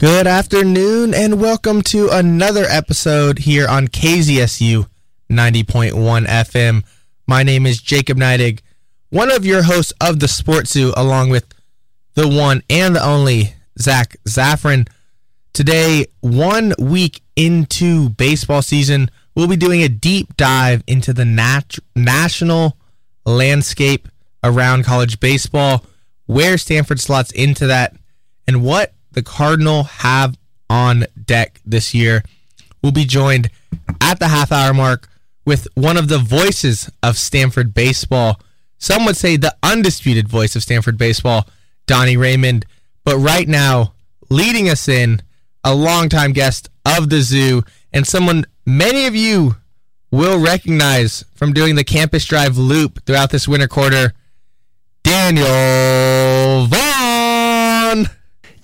Good afternoon, and welcome to another episode here on KZSU 90.1 FM. My name is Jacob Neidig, one of your hosts of the Sports Zoo, along with the one and the only Zach Zaffron. Today, one week into baseball season, we'll be doing a deep dive into the nat- national landscape around college baseball, where Stanford slots into that, and what the Cardinal have on deck this year. We'll be joined at the half hour mark with one of the voices of Stanford baseball. Some would say the undisputed voice of Stanford baseball, Donnie Raymond. But right now, leading us in, a longtime guest of the zoo and someone many of you will recognize from doing the campus drive loop throughout this winter quarter, Daniel Vaughn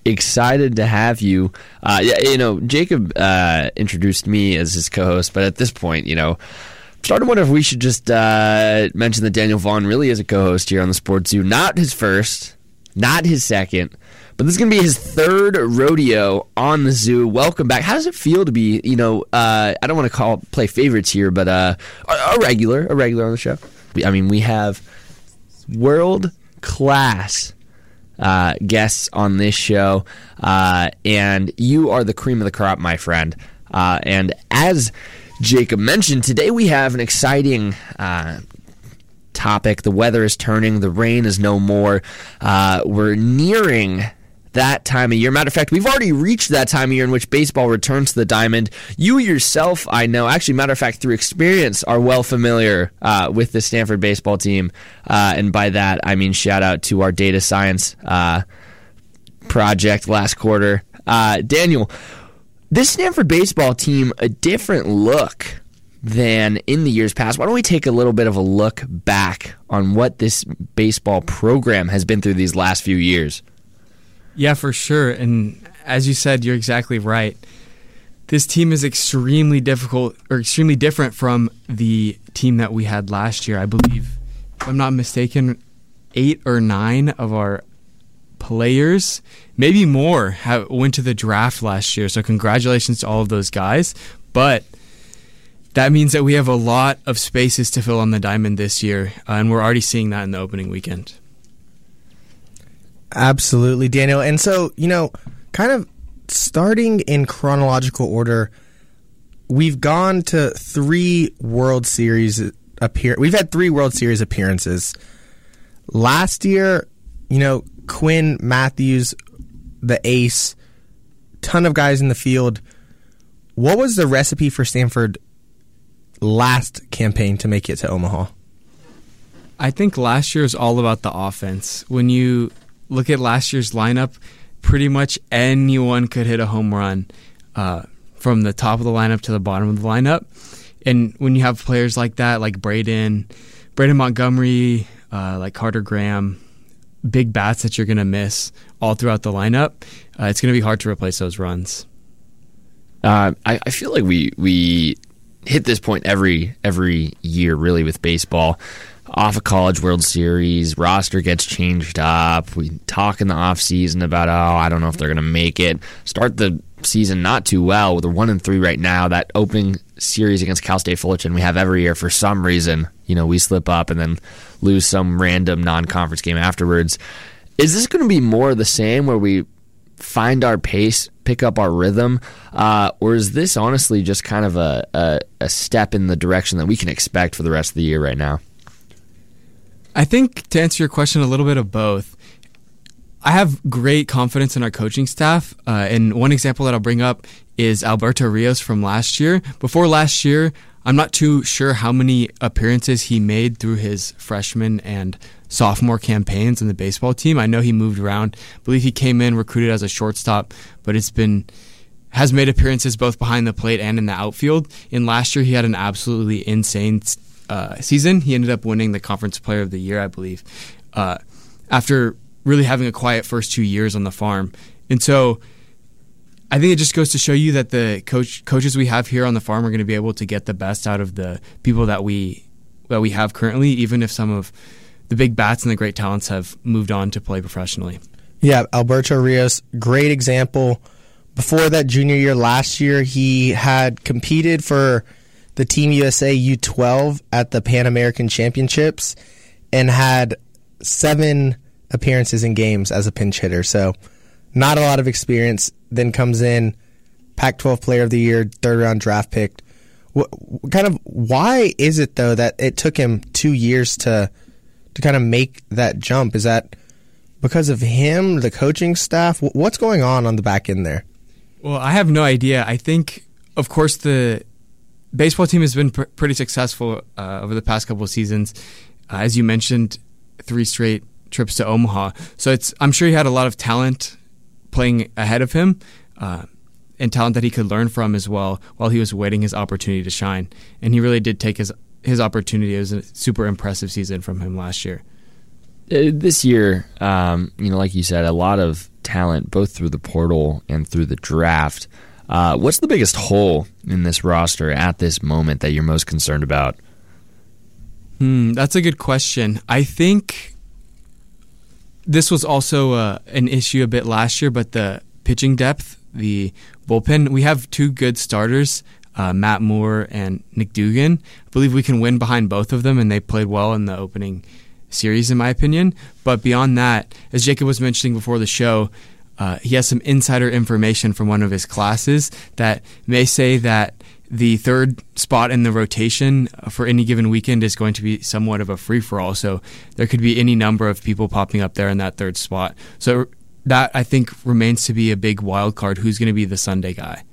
excited to have you. Uh, you know, Jacob uh, introduced me as his co-host, but at this point, you know, I'm starting to wonder if we should just uh, mention that Daniel Vaughn really is a co-host here on the Sports Zoo. Not his first, not his second, but this is going to be his third rodeo on the zoo. Welcome back. How does it feel to be, you know, uh, I don't want to call play favorites here, but uh, a regular, a regular on the show. I mean, we have world class uh, guests on this show, uh, and you are the cream of the crop, my friend. Uh, and as Jacob mentioned, today we have an exciting uh, topic. The weather is turning, the rain is no more. Uh, we're nearing that time of year. Matter of fact, we've already reached that time of year in which baseball returns to the diamond. You yourself, I know, actually, matter of fact, through experience, are well familiar uh, with the Stanford baseball team. Uh, and by that, I mean shout out to our data science uh, project last quarter. Uh, Daniel, this Stanford baseball team, a different look than in the years past. Why don't we take a little bit of a look back on what this baseball program has been through these last few years? Yeah, for sure. And as you said, you're exactly right. This team is extremely difficult or extremely different from the team that we had last year. I believe, if I'm not mistaken, eight or nine of our players, maybe more, have, went to the draft last year. So congratulations to all of those guys. But that means that we have a lot of spaces to fill on the diamond this year, uh, and we're already seeing that in the opening weekend. Absolutely, Daniel. And so, you know, kind of starting in chronological order, we've gone to three World Series appear. We've had three World Series appearances. Last year, you know, Quinn Mathews, the ace, ton of guys in the field. What was the recipe for Stanford last campaign to make it to Omaha? I think last year is all about the offense. When you look at last year's lineup, pretty much anyone could hit a home run uh, from the top of the lineup to the bottom of the lineup. And when you have players like that, like Braden, Braden Montgomery, uh, like Carter Graham, big bats that you're going to miss all throughout the lineup, uh, it's going to be hard to replace those runs. Uh, I, I feel like we we hit this point every every year, really, with baseball off a college World Series, roster gets changed up. We talk in the off season about oh, I don't know if they're going to make it. Start the season not too well. with a one and three right now. That opening series against Cal State Fullerton we have every year for some reason. You know, we slip up and then lose some random non-conference game afterwards. Is this going to be more the same where we find our pace, pick up our rhythm, uh, or is this honestly just kind of a, a, a step in the direction that we can expect for the rest of the year right now? I think to answer your question, a little bit of both. I have great confidence in our coaching staff. Uh, and one example that I'll bring up is Alberto Rios from last year. Before last year, I'm not too sure how many appearances he made through his freshman and sophomore campaigns in the baseball team. I know he moved around. I believe he came in recruited as a shortstop, but it's been has made appearances both behind the plate and in the outfield. In last year, he had an absolutely insane uh, season. He ended up winning the Conference Player of the Year, I believe, uh, after really having a quiet first two years on the farm. And so I think it just goes to show you that the coach coaches we have here on the farm are going to be able to get the best out of the people that we that we have currently, even if some of the big bats and the great talents have moved on to play professionally. Yeah, Alberto Rios, great example. before that junior year last year, he had competed for the Team USA U12 at the Pan American Championships and had seven appearances in games as a pinch hitter. So, not a lot of experience. Then comes in Pac 12 Player of the Year, third round draft pick. What, kind of why is it though that it took him two years to to kind of make that jump? Is that because of him, the coaching staff? What's going on on the back end there? Well, I have no idea. I think, of course, the baseball team has been pr- pretty successful uh, over the past couple of seasons. Uh, as you mentioned, three straight trips to Omaha. So it's I'm sure he had a lot of talent playing ahead of him. Uh, and talent that he could learn from as well while he was waiting his opportunity to shine. And he really did take his his opportunity. It was a super impressive season from him last year. Uh, this year, um, you know, like you said, a lot of talent both through the portal and through the draft. Uh, what's the biggest hole in this roster at this moment that you're most concerned about? Hmm, that's a good question. I think this was also uh, an issue a bit last year, but the pitching depth, the bullpen, we have two good starters, uh, Matt Moore and Nick Dugan. I believe we can win behind both of them, and they played well in the opening series, in my opinion. But beyond that, as Jacob was mentioning before the show, uh, he has some insider information from one of his classes that may say that the third spot in the rotation for any given weekend is going to be somewhat of a free for all. So there could be any number of people popping up there in that third spot. So that I think remains to be a big wild card. Who's going to be the Sunday guy?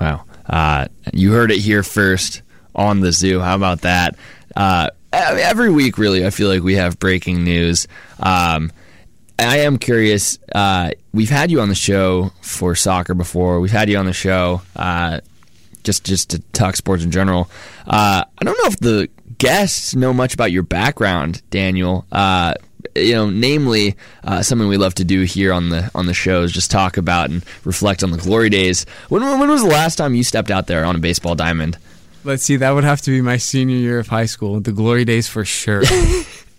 Wow, uh, you heard it here first on the zoo. How about that? Uh, every week, really, I feel like we have breaking news. Um, I am curious. Uh, we've had you on the show for soccer before. We've had you on the show uh, just just to talk sports in general. Uh, I don't know if the guests know much about your background, Daniel. Uh, you know, namely, uh, something we love to do here on the on the show is just talk about and reflect on the glory days. When when was the last time you stepped out there on a baseball diamond? Let's see, that would have to be my senior year of high school. The glory days for sure.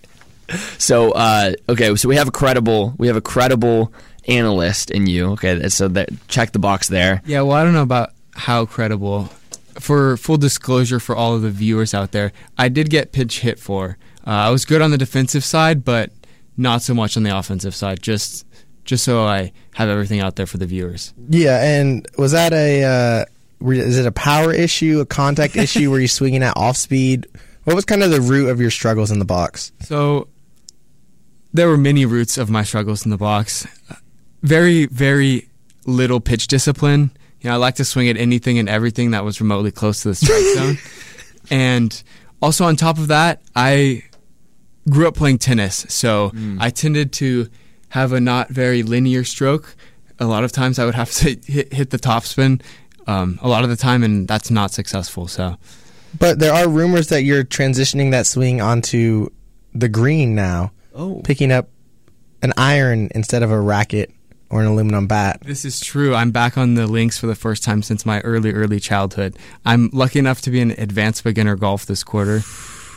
so, uh, okay, so we have a credible we have a credible analyst in you. Okay, so that check the box there. Yeah, well, I don't know about how credible. For full disclosure, for all of the viewers out there, I did get pitch hit for. Uh, I was good on the defensive side, but not so much on the offensive side. Just just so I have everything out there for the viewers. Yeah, and was that a uh, is it a power issue, a contact issue? Were you swinging at off speed? What was kind of the root of your struggles in the box? So there were many roots of my struggles in the box. Very, very little pitch discipline. You know, I like to swing at anything and everything that was remotely close to the strike zone. And also on top of that, I grew up playing tennis, so mm. I tended to have a not very linear stroke. A lot of times I would have to hit, hit the topspin um, a lot of the time, and that's not successful. So, but there are rumors that you're transitioning that swing onto the green now. Oh, picking up an iron instead of a racket or an aluminum bat. This is true. I'm back on the links for the first time since my early, early childhood. I'm lucky enough to be an advanced beginner golf this quarter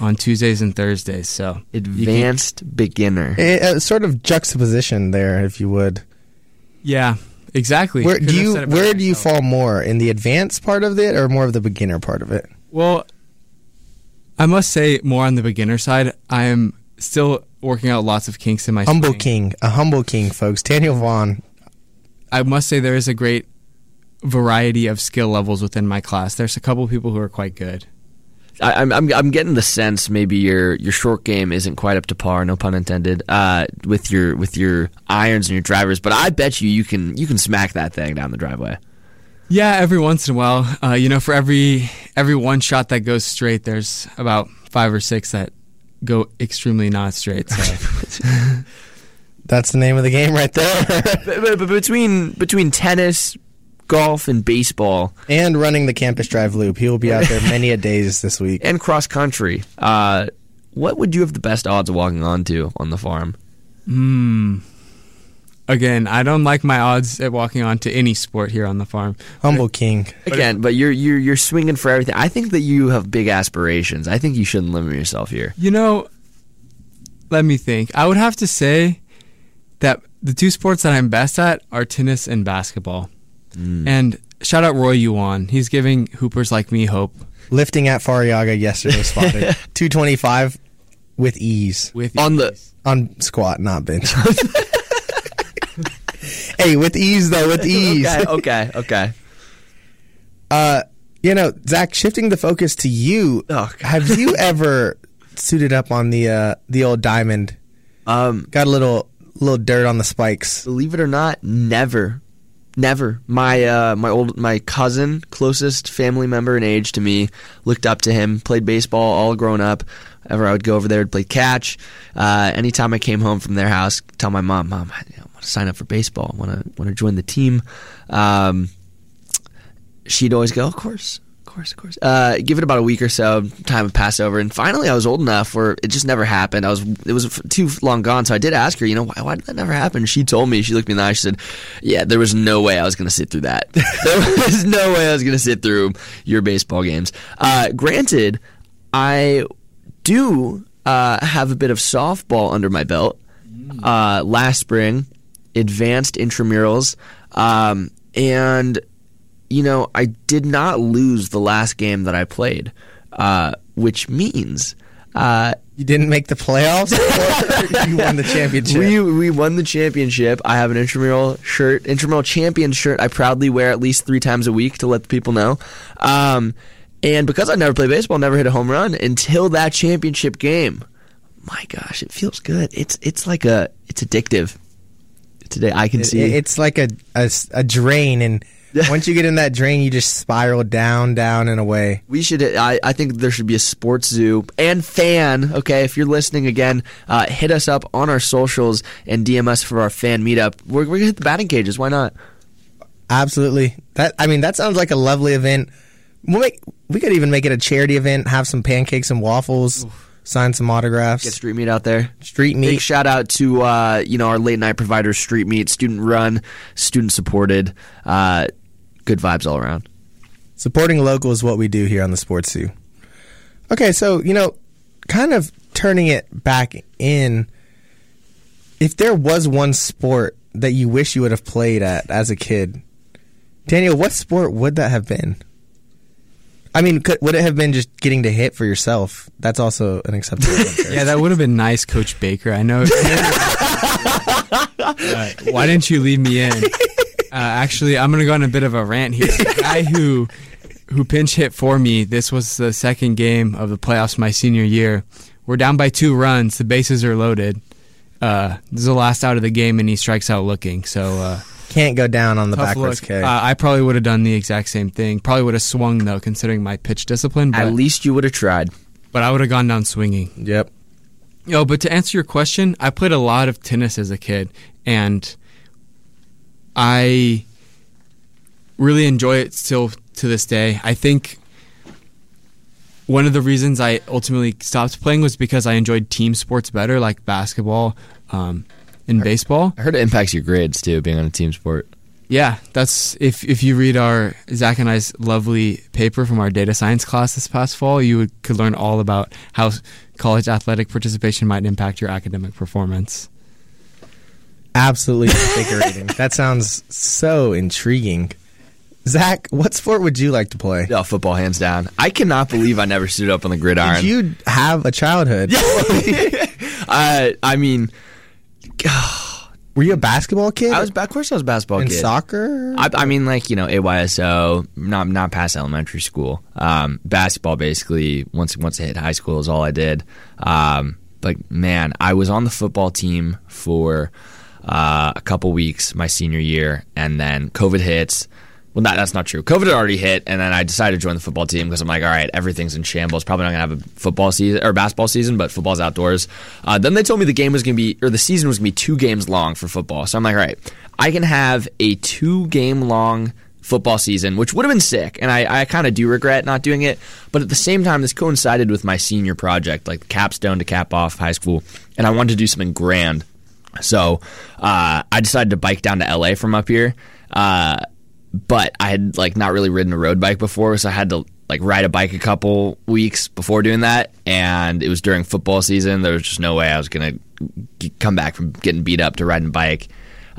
on Tuesdays and Thursdays. So advanced beginner, it, uh, sort of juxtaposition there, if you would. Yeah, exactly. Where do you where do you fall more in the advanced part of it or more of the beginner part of it? Well, I must say more on the beginner side. I am still working out lots of kinks in my humble swing. king, a humble king, folks. Daniel Vaughn. I must say there is a great variety of skill levels within my class. There's a couple people who are quite good. I, am I'm I'm getting the sense maybe your your short game isn't quite up to par, no pun intended, uh, with your with your irons and your drivers. But I bet you you can you can smack that thing down the driveway. Yeah, every once in a while, uh, you know, for every every one shot that goes straight, there's about five or six that go extremely not straight. So. That's the name of the game right there. but, but between between tennis, golf and baseball and running the campus drive loop. He will be out there many a days this week and cross country. Uh, what would you have the best odds of walking onto on the farm? Hmm. Again, I don't like my odds at walking onto any sport here on the farm. Humble king. Again, but you're you're you're swinging for everything. I think that you have big aspirations. I think you shouldn't limit yourself here. You know, let me think. I would have to say that the two sports that I'm best at are tennis and basketball. Mm. And shout out Roy Yuan. He's giving hoopers like me hope Lifting at Arrillaga yesterday spotted 225 with ease with On the- ease. on squat, not bench. hey, with ease though, with ease. okay, okay, okay. Uh, you know, Zach, shifting the focus to you. Oh, have you ever suited up on the uh, the old diamond? Um, Got a little little dirt on the spikes. believe it or not, never, never. My uh, my old my cousin, closest family member in age to me, looked up to him. Played baseball all grown up. Ever I would go over there to play catch. Uh, anytime I came home from their house, tell my mom, "Mom, you know, sign up for baseball. Want to want to join the team." Um, she'd always go, "Of course." Of course, of course. Uh, give it about a week or so, time would pass over, and finally, I was old enough where it just never happened. I was, it was too long gone. So I did ask her, you know, why, why did that never happen? She told me. She looked me in the eye. She said, "Yeah, there was no way I was going to sit through that. there was no way I was going to sit through your baseball games." Uh, granted, I do uh, have a bit of softball under my belt. Uh, last spring, advanced intramurals, um, and you know, I did not lose the last game that I played, uh, which means uh, You didn't make the playoffs. you won the championship. we we won the championship. I have an intramural shirt, intramural champion shirt. I proudly wear at least three times a week to let the people know. Um, and because I never played baseball, never hit a home run until that championship game. My gosh, it feels good. It's it's like a it's addictive. Today I can It- see. it's like a a drain, and once you get in that drain, you just spiral down, down, and away. We should. I, I think there should be a sports zoo and fan. Okay, if you're listening again, uh, hit us up on our socials and DM us for our fan meetup. We're, we're gonna hit the batting cages. Why not? Absolutely. That I mean, that sounds like a lovely event. We'll make. We could even make it a charity event. Have some pancakes and waffles. Sign some autographs. Get street meet out there. Street Big shout out to uh, you know our late night provider, Street Meet, student run, student supported. Uh, good vibes all around. Supporting local is what we do here on the Sports Zoo. Okay, so you know, kind of turning it back in. If there was one sport that you wish you would have played at as a kid, Daniel, what sport would that have been? I mean, could, would it have been just getting to hit for yourself? That's also an acceptable. answer. Yeah, that would have been nice, Coach Baker. I know. Uh, why didn't you leave me in? Uh, actually, I'm going to go on a bit of a rant here. The guy who who pinch hit for me. This was the second game of the playoffs my senior year. We're down by two runs. The bases are loaded. Uh, this is the last out of the game, and he strikes out looking. So uh, Can't go down on the tough backwards look. K. Uh, I probably would have done the exact same thing. Probably would have swung though, considering my pitch discipline. But, At least you would have tried. but I would have gone down swinging. yep. Yo, but to answer your question, I played a lot of tennis as a kid, and I really enjoy it still to this day. I think one of the reasons I ultimately stopped playing was because I enjoyed team sports better, like basketball um, and baseball. I heard it impacts your grades too, being on a team sport. Yeah, that's if if you read our Zach and I's lovely paper from our data science class this past fall, you would, could learn all about how college athletic participation might impact your academic performance. Absolutely invigorating. that sounds so intriguing. Zach, what sport would you like to play? Oh, football, hands down. I cannot believe I never stood up on the gridiron. Did you have a childhood? uh, I mean, Were you a basketball kid? I was. Of course, I was a basketball in kid. soccer. I, I mean, like you know, AYSO, not not past elementary school. Um, basketball, basically, once once I hit high school, is all I did. Um, like man, I was on the football team for uh, a couple weeks my senior year, and then COVID hits. Well, not, that's not true. COVID had already hit, and then I decided to join the football team because I'm like, all right, everything's in shambles. Probably not gonna have a football season or basketball season, but football's outdoors. Uh, then they told me the game was gonna be, or the season was gonna be two games long for football. So I'm like, all right, I can have a two game long football season, which would have been sick, and I, I kind of do regret not doing it. But at the same time, this coincided with my senior project, like capstone to cap off high school, and I wanted to do something grand. So uh, I decided to bike down to LA from up here. Uh, but I had like not really ridden a road bike before, so I had to like ride a bike a couple weeks before doing that. And it was during football season. There was just no way I was gonna g- come back from getting beat up to riding a bike.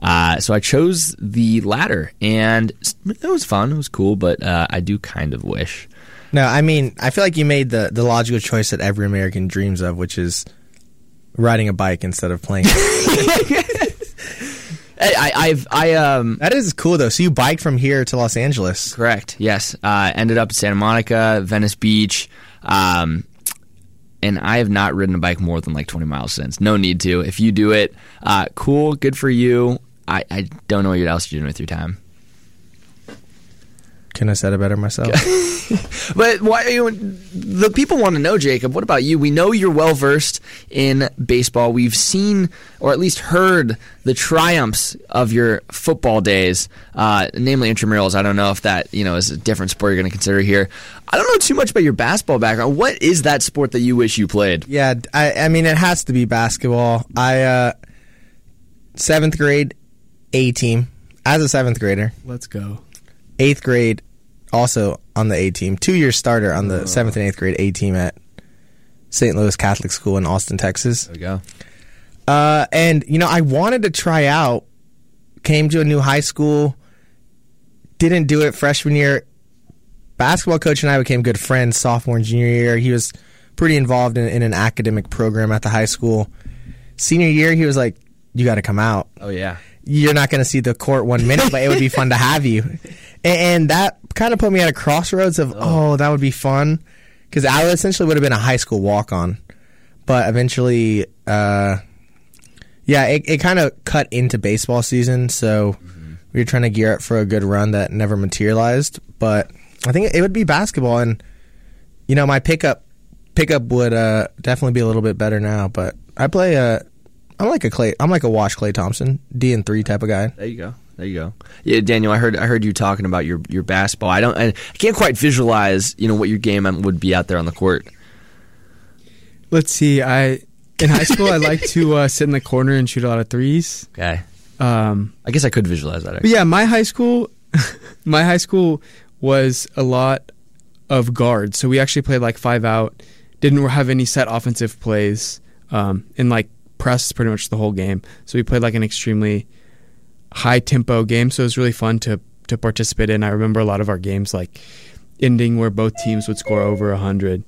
Uh, so I chose the latter, and it was fun. It was cool, but uh, I do kind of wish. No, I mean, I feel like you made the, the logical choice that every American dreams of, which is riding a bike instead of playing. I, I've I um that is cool though. So you biked from here to Los Angeles. correct. Yes, uh, ended up in Santa Monica, Venice Beach, um, and I have not ridden a bike more than like twenty miles since. No need to. If you do it, uh, cool, good for you. I, I don't know what else you're doing with your time. Couldn't have said it better myself. But why you know, the people want to know, Jacob? What about you? We know you're well versed in baseball. We've seen, or at least heard, the triumphs of your football days, uh, namely intramurals. I don't know if that you know is a different sport you're going to consider here. I don't know too much about your basketball background. What is that sport that you wish you played? yeah, I, I mean, it has to be basketball. I, uh, seventh grade, A team, as a seventh grader. Let's go. Eighth grade, also on the A team. Two year starter on the seventh and eighth grade A team at St. Louis Catholic School in Austin, Texas. There we go. Uh, and you know, I wanted to try out. Came to a new high school. Didn't do it freshman year. Basketball coach and I became good friends sophomore and junior year. He was pretty involved in, in an academic program at the high school. Senior year, he was like, "You got to come out. Oh yeah. You're not going to see the court one minute, but it would be fun to have you." And, that kind of put me at a crossroads of, "Oh, that would be fun," because I essentially would have been a high school walk on. But eventually, uh, yeah, it, it kind of cut into baseball season, so we were trying to gear up for a good run that never materialized. But I think it would be basketball, and you know, my pickup pickup would uh, definitely be a little bit better now. But I play a, I'm like a Klay, I'm like a Wash Klay Thompson, D and three type of guy. There you go. There you go. Yeah, Daniel, I heard I heard you talking about your, your basketball. I don't I, I can't quite visualize, you know, what your game would be out there on the court. Let's see. I in high school I like to uh, sit in the corner and shoot a lot of threes. Okay. Um, I guess I could visualize that. but yeah, my high school, my high school was a lot of guards. So we actually played like five out. Didn't have any set offensive plays. Um, and like press pretty much the whole game. So we played like an extremely high tempo game. So it was really fun to to participate in. I remember a lot of our games like ending where both teams would score over hundred.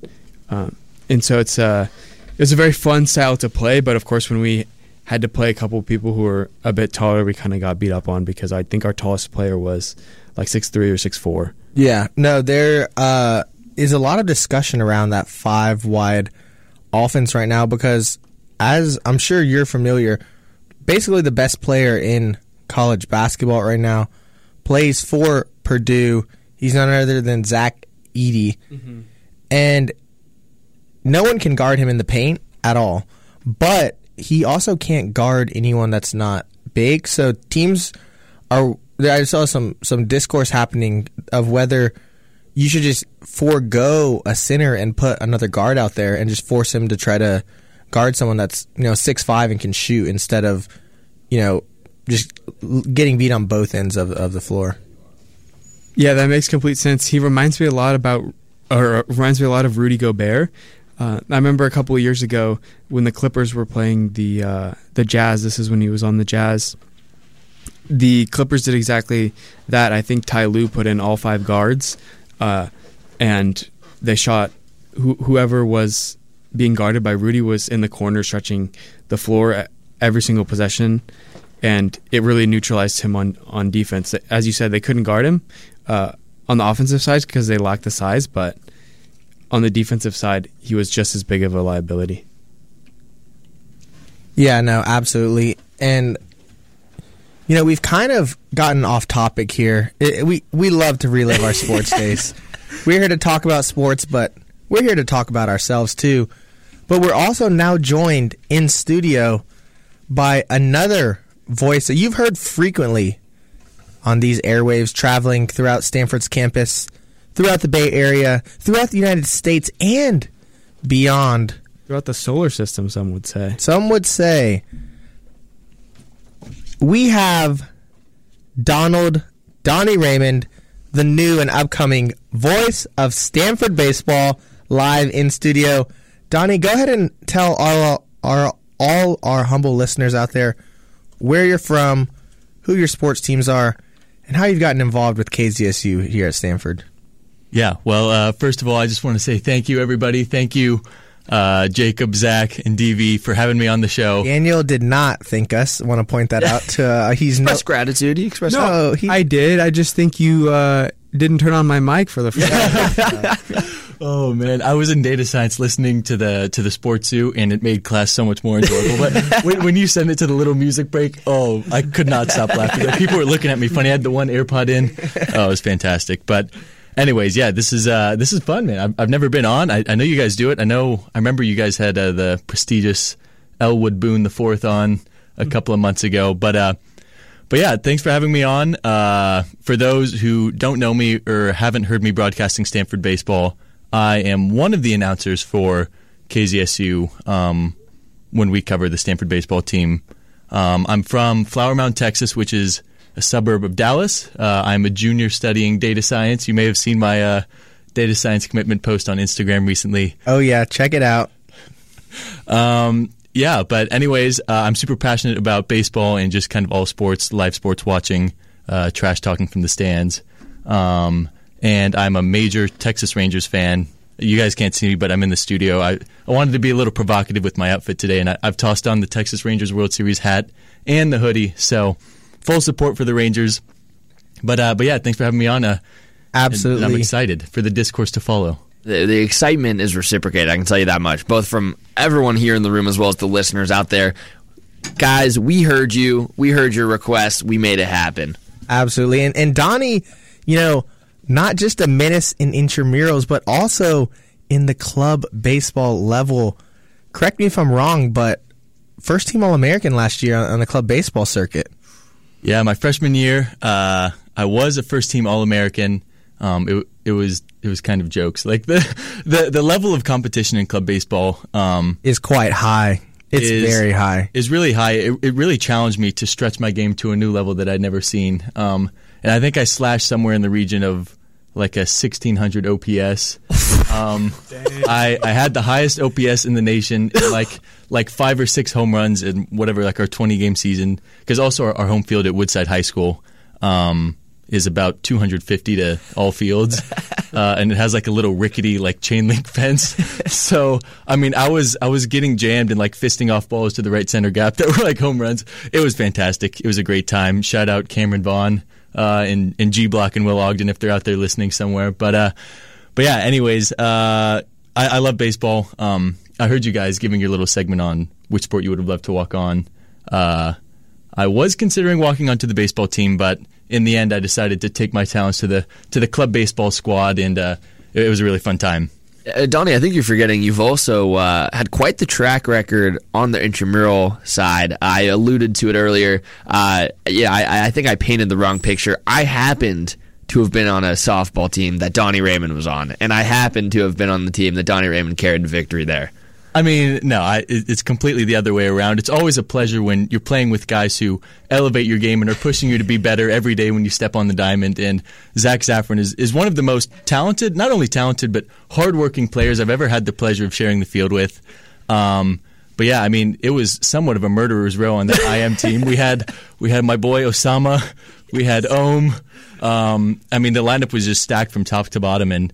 Um, and so it's uh, it was a very fun style to play. But of course, when we had to play a couple people who were a bit taller, we kind of got beat up on because I think our tallest player was like six three or six four. Yeah, no, there uh, is a lot of discussion around that five wide offense right now because, as I'm sure you're familiar, basically the best player in college basketball right now plays for Purdue. He's none other than Zach Edey, mm-hmm. and no one can guard him in the paint at all. But he also can't guard anyone that's not big. So teams are. I saw some some discourse happening of whether you should just forego a center and put another guard out there and just force him to try to guard someone that's you know six five and can shoot instead of you know just getting beat on both ends of of the floor. Yeah, that makes complete sense. He reminds me a lot about, or reminds me a lot of Rudy Gobert. Uh, I remember a couple of years ago when the Clippers were playing the uh, the Jazz. This is when he was on the Jazz. The Clippers did exactly that. I think Ty Lue put in all five guards, uh, and they shot who, whoever was being guarded by Rudy was in the corner stretching the floor at every single possession, and it really neutralized him on on defense. As you said, they couldn't guard him uh, on the offensive side because they lacked the size, but on the defensive side, he was just as big of a liability. Yeah, no, absolutely. And you know, we've kind of gotten off topic here. It- we we love to relive our sports days. We're here to talk about sports, but we're here to talk about ourselves too. But we're also now joined in studio by another voice that you've heard frequently on these airwaves traveling throughout Stanford's campus, throughout the Bay Area, throughout the United States and beyond. Throughout the solar system, some would say. Some would say we have Donald Donnie Raymond, the new and upcoming voice of Stanford baseball, live in studio. Donnie, go ahead and tell all our all our humble listeners out there where you're from, who your sports teams are, and how you've gotten involved with KZSU here at Stanford. Yeah, well, uh, first of all, I just want to say thank you, everybody. Thank you, uh, Jacob, Zach, and DV for having me on the show. Daniel did not thank us. I want to point that out. To uh, he's no. Express gratitude. He expressed No, he- I did. I just think you uh, didn't turn on my mic for the first Oh man, I was in data science listening to the to the sports zoo, and it made class so much more enjoyable. But when, when you send it to the little music break, oh, I could not stop laughing. Like, people were looking at me funny. I had the one AirPod in. Oh, it was fantastic. But anyways, yeah, this is uh, this is fun, man. I've, I've never been on. I, I know you guys do it. I know. I remember you guys had uh, the prestigious Elwood Boone the fourth on a couple of months ago, but. uh but yeah, thanks for having me on. Uh, for those who don't know me or haven't heard me broadcasting Stanford baseball, I am one of the announcers for KZSU um, when we cover the Stanford baseball team. Um, I'm from Flower Mound, Texas, which is a suburb of Dallas. Uh, I'm a junior studying data science. You may have seen my uh, data science commitment post on Instagram recently. Oh yeah, check it out. Um, yeah, but anyways, uh, I'm super passionate about baseball and just kind of all sports, live sports watching, uh, trash talking from the stands. Um, and I'm a major Texas Rangers fan. You guys can't see me, but I'm in the studio. I, I wanted to be a little provocative with my outfit today, and I, I've tossed on the Texas Rangers World Series hat and the hoodie. So full support for the Rangers. But uh, but yeah, thanks for having me on. Uh, and- Absolutely. and I'm excited for the discourse to follow. the, the excitement is reciprocated. I can tell you that much, both from everyone here in the room as well as the listeners out there. Guys, we heard you. We heard your request. We made it happen. Absolutely. And and Donnie, you know, not just a menace in intramurals, but also in the club baseball level. Correct me if I'm wrong, but first team All American last year on the club baseball circuit. Yeah, my freshman year, uh, I was a first team All American. Um, it, it was it was kind of jokes. Like the the, the level of competition in club baseball um, Is quite high. It's is- very high. is really high. It, it really challenged me to stretch my game to a new level that I'd never seen. Um, and I think I slashed somewhere in the region of like a 1600 OPS. Um, I, I had the highest OPS in the nation, like like five or six home runs in whatever like our 20 game season. Because also our, our home field at Woodside High School um, is about 250 to all fields, uh, and it has like a little rickety like chain link fence. so I mean, I was I was getting jammed and like fisting off balls to the right center gap that were like home runs. It was fantastic. It was a great time. Shout out Cameron Vaughn uh, and and G Block and Will Ogden if they're out there listening somewhere. But uh, but yeah. Anyways, uh, I, I love baseball. Um, I heard you guys giving your little segment on which sport you would have loved to walk on. Uh, I was considering walking onto the baseball team, but in the end, I decided to take my talents to the to the club baseball squad, and uh, it was a really fun time. Uh, Donnie, I think you're forgetting you've also uh, had quite the track record on the intramural side. I alluded to it earlier. Uh, yeah, I, I think I painted the wrong picture. I happened to have been on a softball team that Donnie Raymond was on, and I happened to have been on the team that Donnie Raymond carried to victory there. I mean, no, I, it's completely the other way around. It's always a pleasure when you're playing with guys who elevate your game and are pushing you to be better every day when you step on the diamond. And Zach Zaffron is, is one of the most talented, not only talented, but hardworking players I've ever had the pleasure of sharing the field with. Um, but yeah, I mean, it was somewhat of a murderer's row on that IM team. We had we had my boy Osama, we had Ohm. Um, I mean, the lineup was just stacked from top to bottom, and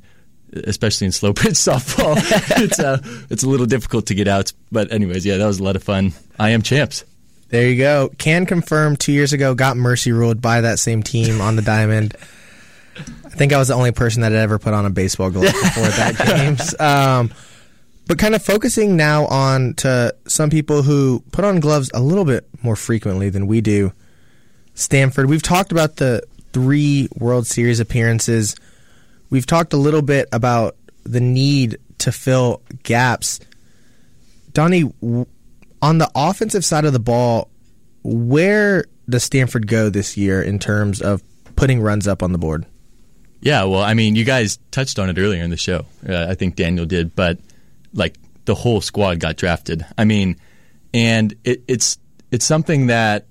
especially in slow pitch softball, it's uh, it's a little difficult to get out. But anyways, yeah, that was a lot of fun. I am champs. There you go. Can confirm two years ago got mercy ruled by that same team on the diamond. I think I was the only person that had ever put on a baseball glove before that games. Um, but kind of focusing now on to some people who put on gloves a little bit more frequently than we do. Stanford, we've talked about the three World Series appearances. We've talked a little bit about the need to fill gaps. Donnie, on the offensive side of the ball, where does Stanford go this year in terms of putting runs up on the board? Yeah, well, I mean, you guys touched on it earlier in the show. Uh, I think Daniel did, but like the whole squad got drafted. I mean, and it, it's it's something that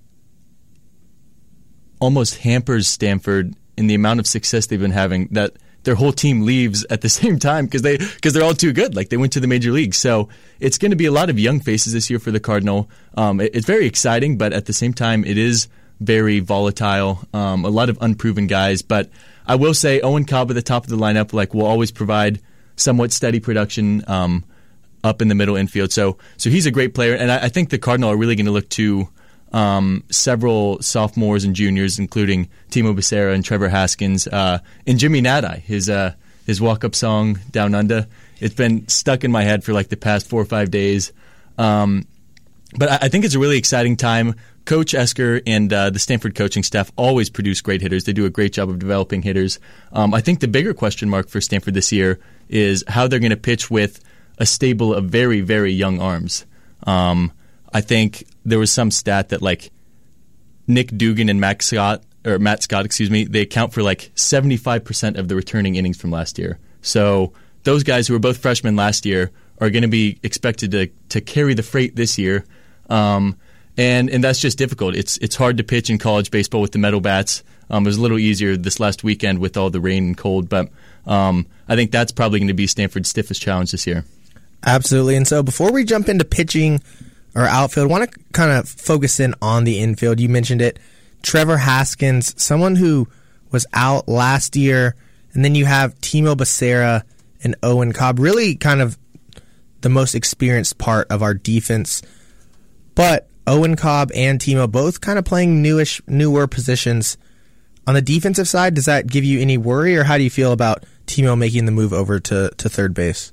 almost hampers Stanford in the amount of success they've been having. That their whole team leaves at the same time because they because they're all too good. Like they went to the major leagues, so it's going to be a lot of young faces this year for the Cardinal. Um, it- it's very exciting, but at the same time, it is very volatile, um, a lot of unproven guys. But I will say Owen Cobb at the top of the lineup, like will always provide somewhat steady production um, up in the middle infield. So so he's a great player, and I, I think the Cardinal are really going to look to um, several sophomores and juniors, including Temo Becerra and Trevor Haskins, uh, and Jimmy Nati, his uh, his walk up song Down Under. It's been stuck in my head for like the past four or five days. Um, but I, I think it's a really exciting time. Coach Esquer and uh, the Stanford coaching staff always produce great hitters. They do a great job of developing hitters. Um, I think the bigger question mark for Stanford this year is how they're going to pitch with a stable of very, very young arms. Um, I think there was some stat that like Nick Dugan and Matt Scott or Matt Scott, excuse me, they account for like 75% of the returning innings from last year. So those guys who were both freshmen last year are going to be expected to to carry the freight this year. Um, and and that's just difficult. It's it's hard to pitch in college baseball with the metal bats. Um, it was a little easier this last weekend with all the rain and cold, but um, I think that's probably going to be Stanford's stiffest challenge this year. Absolutely. And so before we jump into pitching or outfield, want to kind of focus in on the infield. You mentioned it. Trevor Haskins, someone who was out last year, and then you have Temo Becerra and Owen Cobb, really kind of the most experienced part of our defense. But Owen Cobb and Temo both kind of playing newish, newer positions. On the defensive side, does that give you any worry, or how do you feel about Temo making the move over to, to third base?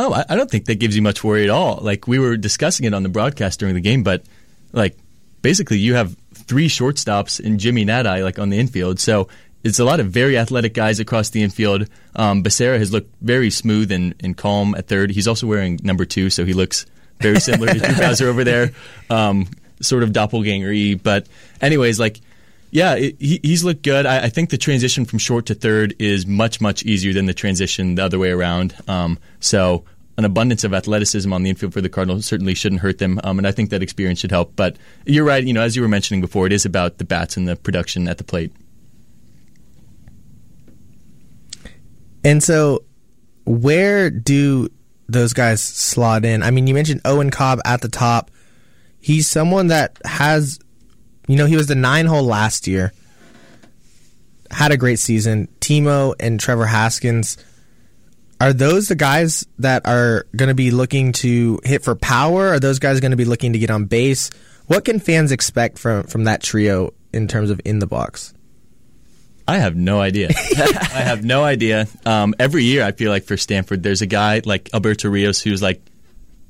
Oh, I, I don't think that gives you much worry at all. Like we were discussing it on the broadcast during the game, but like basically you have three shortstops and Jimmy Nati like on the infield. So it's a lot of very athletic guys across the infield. Um, Becerra has looked very smooth and, and calm at third. He's also wearing number two, so he looks very similar to Drew Bowser over there, um, sort of doppelganger-y. But anyways, like yeah, it, he, he's looked good. I, I, think the transition from short to third is much much easier than the transition the other way around. Um, so an abundance of athleticism on the infield for the Cardinals certainly shouldn't hurt them, um, and I think that experience should help. But you're right. You know, as you were mentioning before, it is about the bats and the production at the plate. And so, where do those guys slot in? I mean, you mentioned Owen Cobb at the top. He's someone that has, you know, he was the nine hole last year, had a great season. Temo and Trevor Haskins. Are those the guys that are going to be looking to hit for power? Are those guys going to be looking to get on base? What can fans expect from, from that trio in terms of in the box? I have no idea. I have no idea. Um, every year, I feel like for Stanford, there's a guy like Alberto Rios who's like,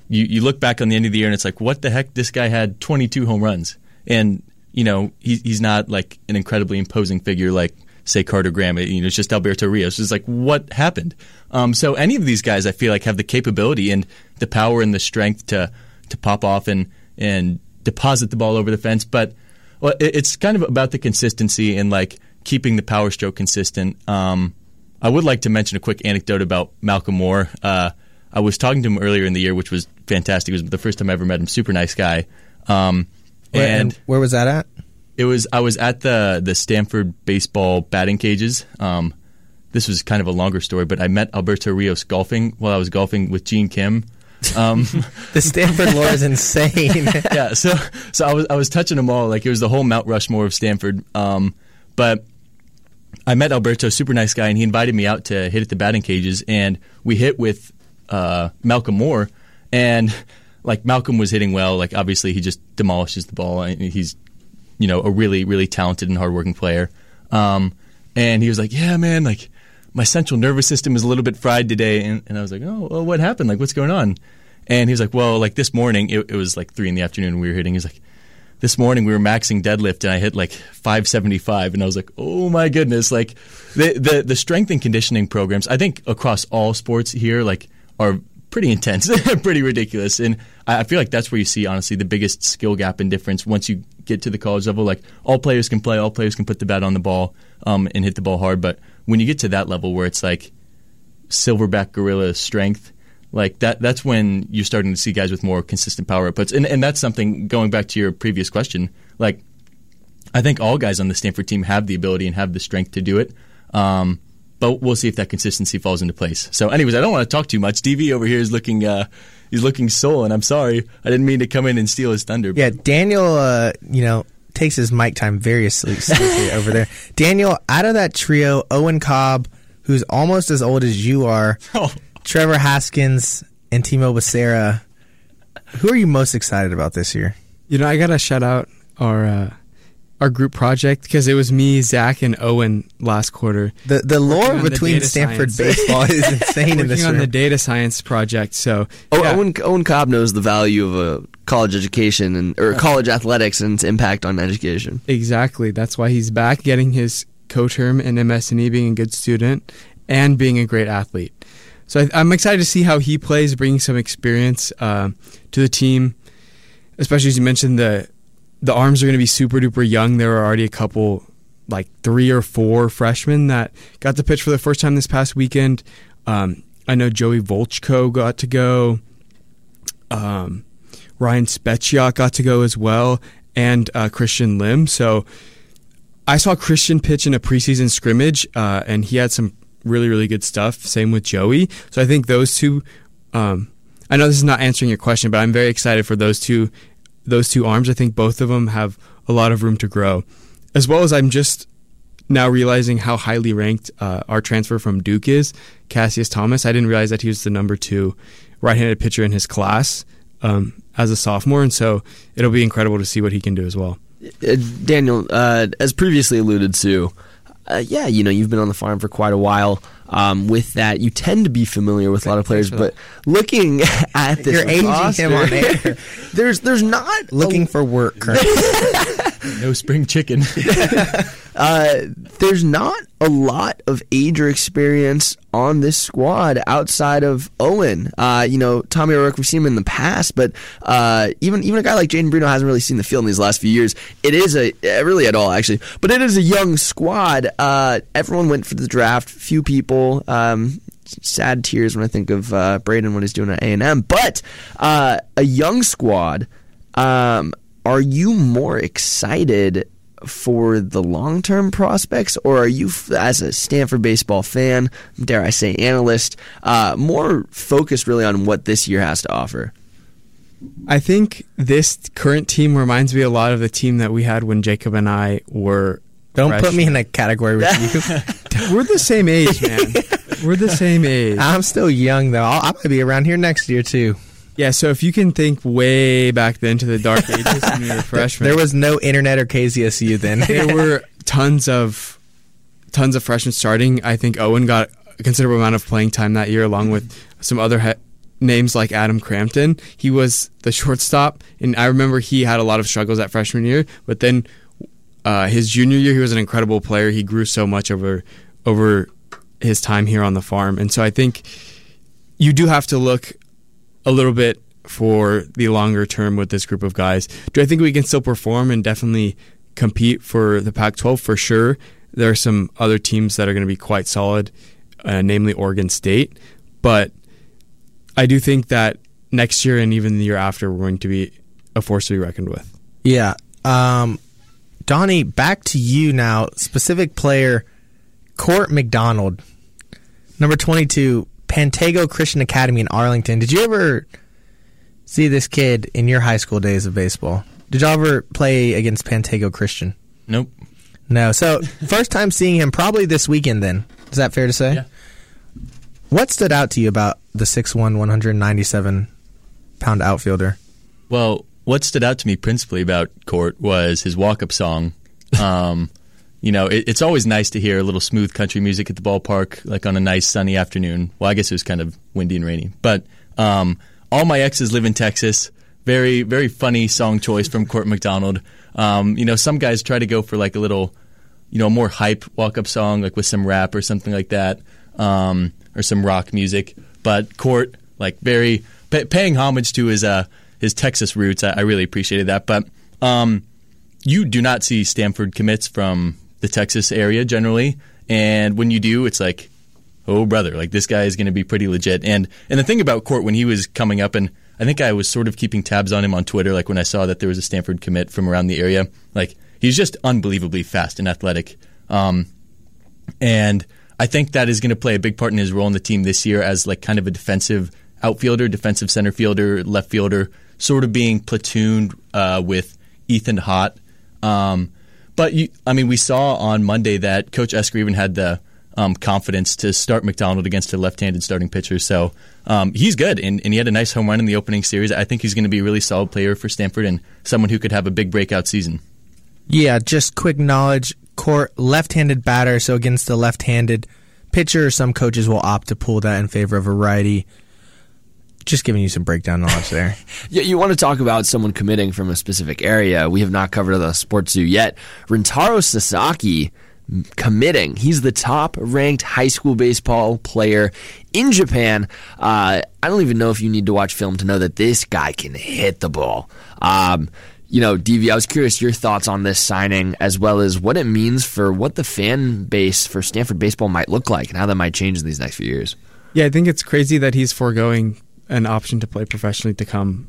you, you look back on the end of the year and it's like, what the heck? This guy had 22 home runs. And, you know, he, he's not like an incredibly imposing figure like, say, Carter Graham. You know, it's just Alberto Rios. It's like, what happened? Um, so any of these guys, I feel like, have the capability and the power and the strength to, to pop off and, and deposit the ball over the fence. But well, it, it's kind of about the consistency and like, keeping the power stroke consistent. Um, I would like to mention a quick anecdote about Malcolm Moore. Uh, I was talking to him earlier in the year, which was fantastic. It was the first time I ever met him. Super nice guy. Um, where, and, and where was that at? It was. I was at the the Stanford baseball batting cages. Um, this was kind of a longer story, but I met Alberto Rios golfing while I was golfing with Gene Kim. Um, the Stanford lore is insane. yeah, so so I was I was touching them all like it was the whole Mount Rushmore of Stanford. Um, but I met Alberto, super nice guy, and he invited me out to hit at the batting cages, and we hit with uh, Malcolm Moore, and like Malcolm was hitting well. Like obviously, he just demolishes the ball, and he's you know a really really talented and hardworking player. Um, and he was like, "Yeah, man, like my central nervous system is a little bit fried today," and, and I was like, "Oh, well, what happened? Like, what's going on?" And he was like, "Well, like this morning, it, it was like three in the afternoon, we were hitting." He's like this morning we were maxing deadlift and I hit like 575 and I was like, "Oh my goodness." Like the the the strength and conditioning programs, I think across all sports here like are pretty intense, pretty ridiculous. And I feel like that's where you see honestly the biggest skill gap and difference once you get to the college level. Like all players can play, all players can put the bat on the ball um, and hit the ball hard, but when you get to that level where it's like silverback gorilla strength, like that that's when you're starting to see guys with more consistent power outputs and and that's something going back to your previous question like I think all guys on the Stanford team have the ability and have the strength to do it um, but we'll see if that consistency falls into place so anyways I don't want to talk too much DV over here is looking uh, he's looking soul and I'm sorry I didn't mean to come in and steal his thunder yeah Daniel uh, you know takes his mic time very seriously over there. Daniel, out of that trio, Owen Cobb, who's almost as old as you are, Oh. Trevor Haskins, and Temo Becerra, who are you most excited about this year? You know, I gotta shout out our uh, our group project because it was me, Zach, and Owen last quarter The the lore on the between Stanford science. baseball is insane in working this on room. the data science project. So Oh, yeah. Owen, Owen Cobb knows the value of a college education and or college athletics and its impact on education. Exactly. That's why he's back, getting his co-term in MS&E, being a good student, and being a great athlete. So I, I'm excited to see how he plays, bringing some experience uh, to the team. Especially as you mentioned, the the arms are going to be super duper young. There are already a couple, like three or four freshmen that got to pitch for the first time this past weekend. Um, I know Joey Volchko got to go. Um, Ryan Spechiak got to go as well, and uh, Christian Lim. So I saw Christian pitch in a preseason scrimmage, uh, and he had some really, really good stuff. Same with Joey. So I think those two. Um, I know this is not answering your question, but I'm very excited for those two. Those two arms. I think both of them have a lot of room to grow, as well as I'm just now realizing how highly ranked uh, our transfer from Duke is, Cassius Thomas. I didn't realize that he was the number two right-handed pitcher in his class um, as a sophomore, and so it'll be incredible to see what he can do as well. Uh, Daniel, uh, as previously alluded to, uh, yeah, you know, you've been on the farm for quite a while. Um, with that, you tend to be familiar with a lot of players, but looking at this You're aging roster, him on air. there's there's not Looking a, for work currently. No spring chicken. uh, there's not a lot of age or experience on this squad outside of Owen. Uh, you know, Tommy O'Rourke, we've seen him in the past, but uh, even even a guy like Jaden Bruno hasn't really seen the field in these last few years. It is a uh, really at all actually, but it is a young squad. Uh, everyone went for the draft. Few people. Um, sad tears when I think of uh, Braden what he's doing at A and M, but uh, a young squad. Um, are you more excited for the long term prospects, or are you, as a Stanford baseball fan, dare I say analyst, uh, more focused really on what this year has to offer? I think this current team reminds me a lot of the team that we had when Jacob and I were. Don't put me in a category with you. We're the same age, man. We're the same age. I'm still young though. I'll, I might be around here next year too. Yeah, so if you can think way back then to the dark ages when we were freshmen, There was no internet or KZSU then. there were tons of tons of freshmen starting. I think Owen got a considerable amount of playing time that year, along with some other he- names like Adam Crampton. He was the shortstop, and I remember he had a lot of struggles that freshman year. But then uh, his junior year, he was an incredible player. He grew so much over over his time here on the farm, and so I think you do have to look a little bit for the longer term with this group of guys. Do I think we can still perform and definitely compete for the Pac 12? For sure. There are some other teams that are going to be quite solid, uh, namely Oregon State. But I do think that next year and even the year after, we're going to be a force to be reckoned with. Yeah. Um, Donnie, back to you now. Specific player, Court McDonald, number 22, Pantego Christian Academy in Arlington. Did you ever see this kid in your high school days of baseball? Did y'all ever play against Pantego Christian? nope. No. So, first time seeing him probably this weekend then. Is that fair to say? Yeah. What stood out to you about the 6'1, 197 pound outfielder? Well, what stood out to me principally about Court was his walk-up song. Um, you know, it, it's always nice to hear a little smooth country music at the ballpark, like on a nice sunny afternoon. Well, I guess it was kind of windy and rainy, but um, all my exes live in Texas. Very, very funny song choice from Court McDonald. Um, you know, some guys try to go for like a little, you know, more hype walk-up song, like with some rap or something like that, um, or some rock music. But Court, like, very pa paying homage to his uh, his Texas roots. I, I really appreciated that. But um, you do not see Stanford commits from the Texas area generally, and when you do, it's like, oh brother, like this guy is going to be pretty legit. And and the thing about Court when he was coming up, and I think I was sort of keeping tabs on him on Twitter, like when I saw that there was a Stanford commit from around the area, like he's just unbelievably fast and athletic. Um, and I think that is going to play a big part in his role in the team this year as like kind of a defensive outfielder, defensive center fielder, left fielder, sort of being platooned uh, with Ethan Hott Um, but you, I mean, we saw on Monday that Coach Esquer even had the um, confidence to start McDonald against a left-handed starting pitcher. So um, he's good, and, and, he had a nice home run in the opening series. I think he's going to be a really solid player for Stanford and someone who could have a big breakout season. Yeah, just quick knowledge: court left-handed batter, so against the left-handed pitcher, some coaches will opt to pull that in favor of a righty. Just giving you some breakdown knowledge there. yeah, you want to talk about someone committing from a specific area. We have not covered the sports zoo yet. Rintaro Sasaki committing. He's the top ranked high school baseball player in Japan. Uh, I don't even know if you need to watch film to know that this guy can hit the ball. Um, you know, DV, I was curious your thoughts on this signing as well as what it means for what the fan base for Stanford baseball might look like and how that might change in these next few years. Yeah, I think it's crazy that he's foregoing an option to play professionally to come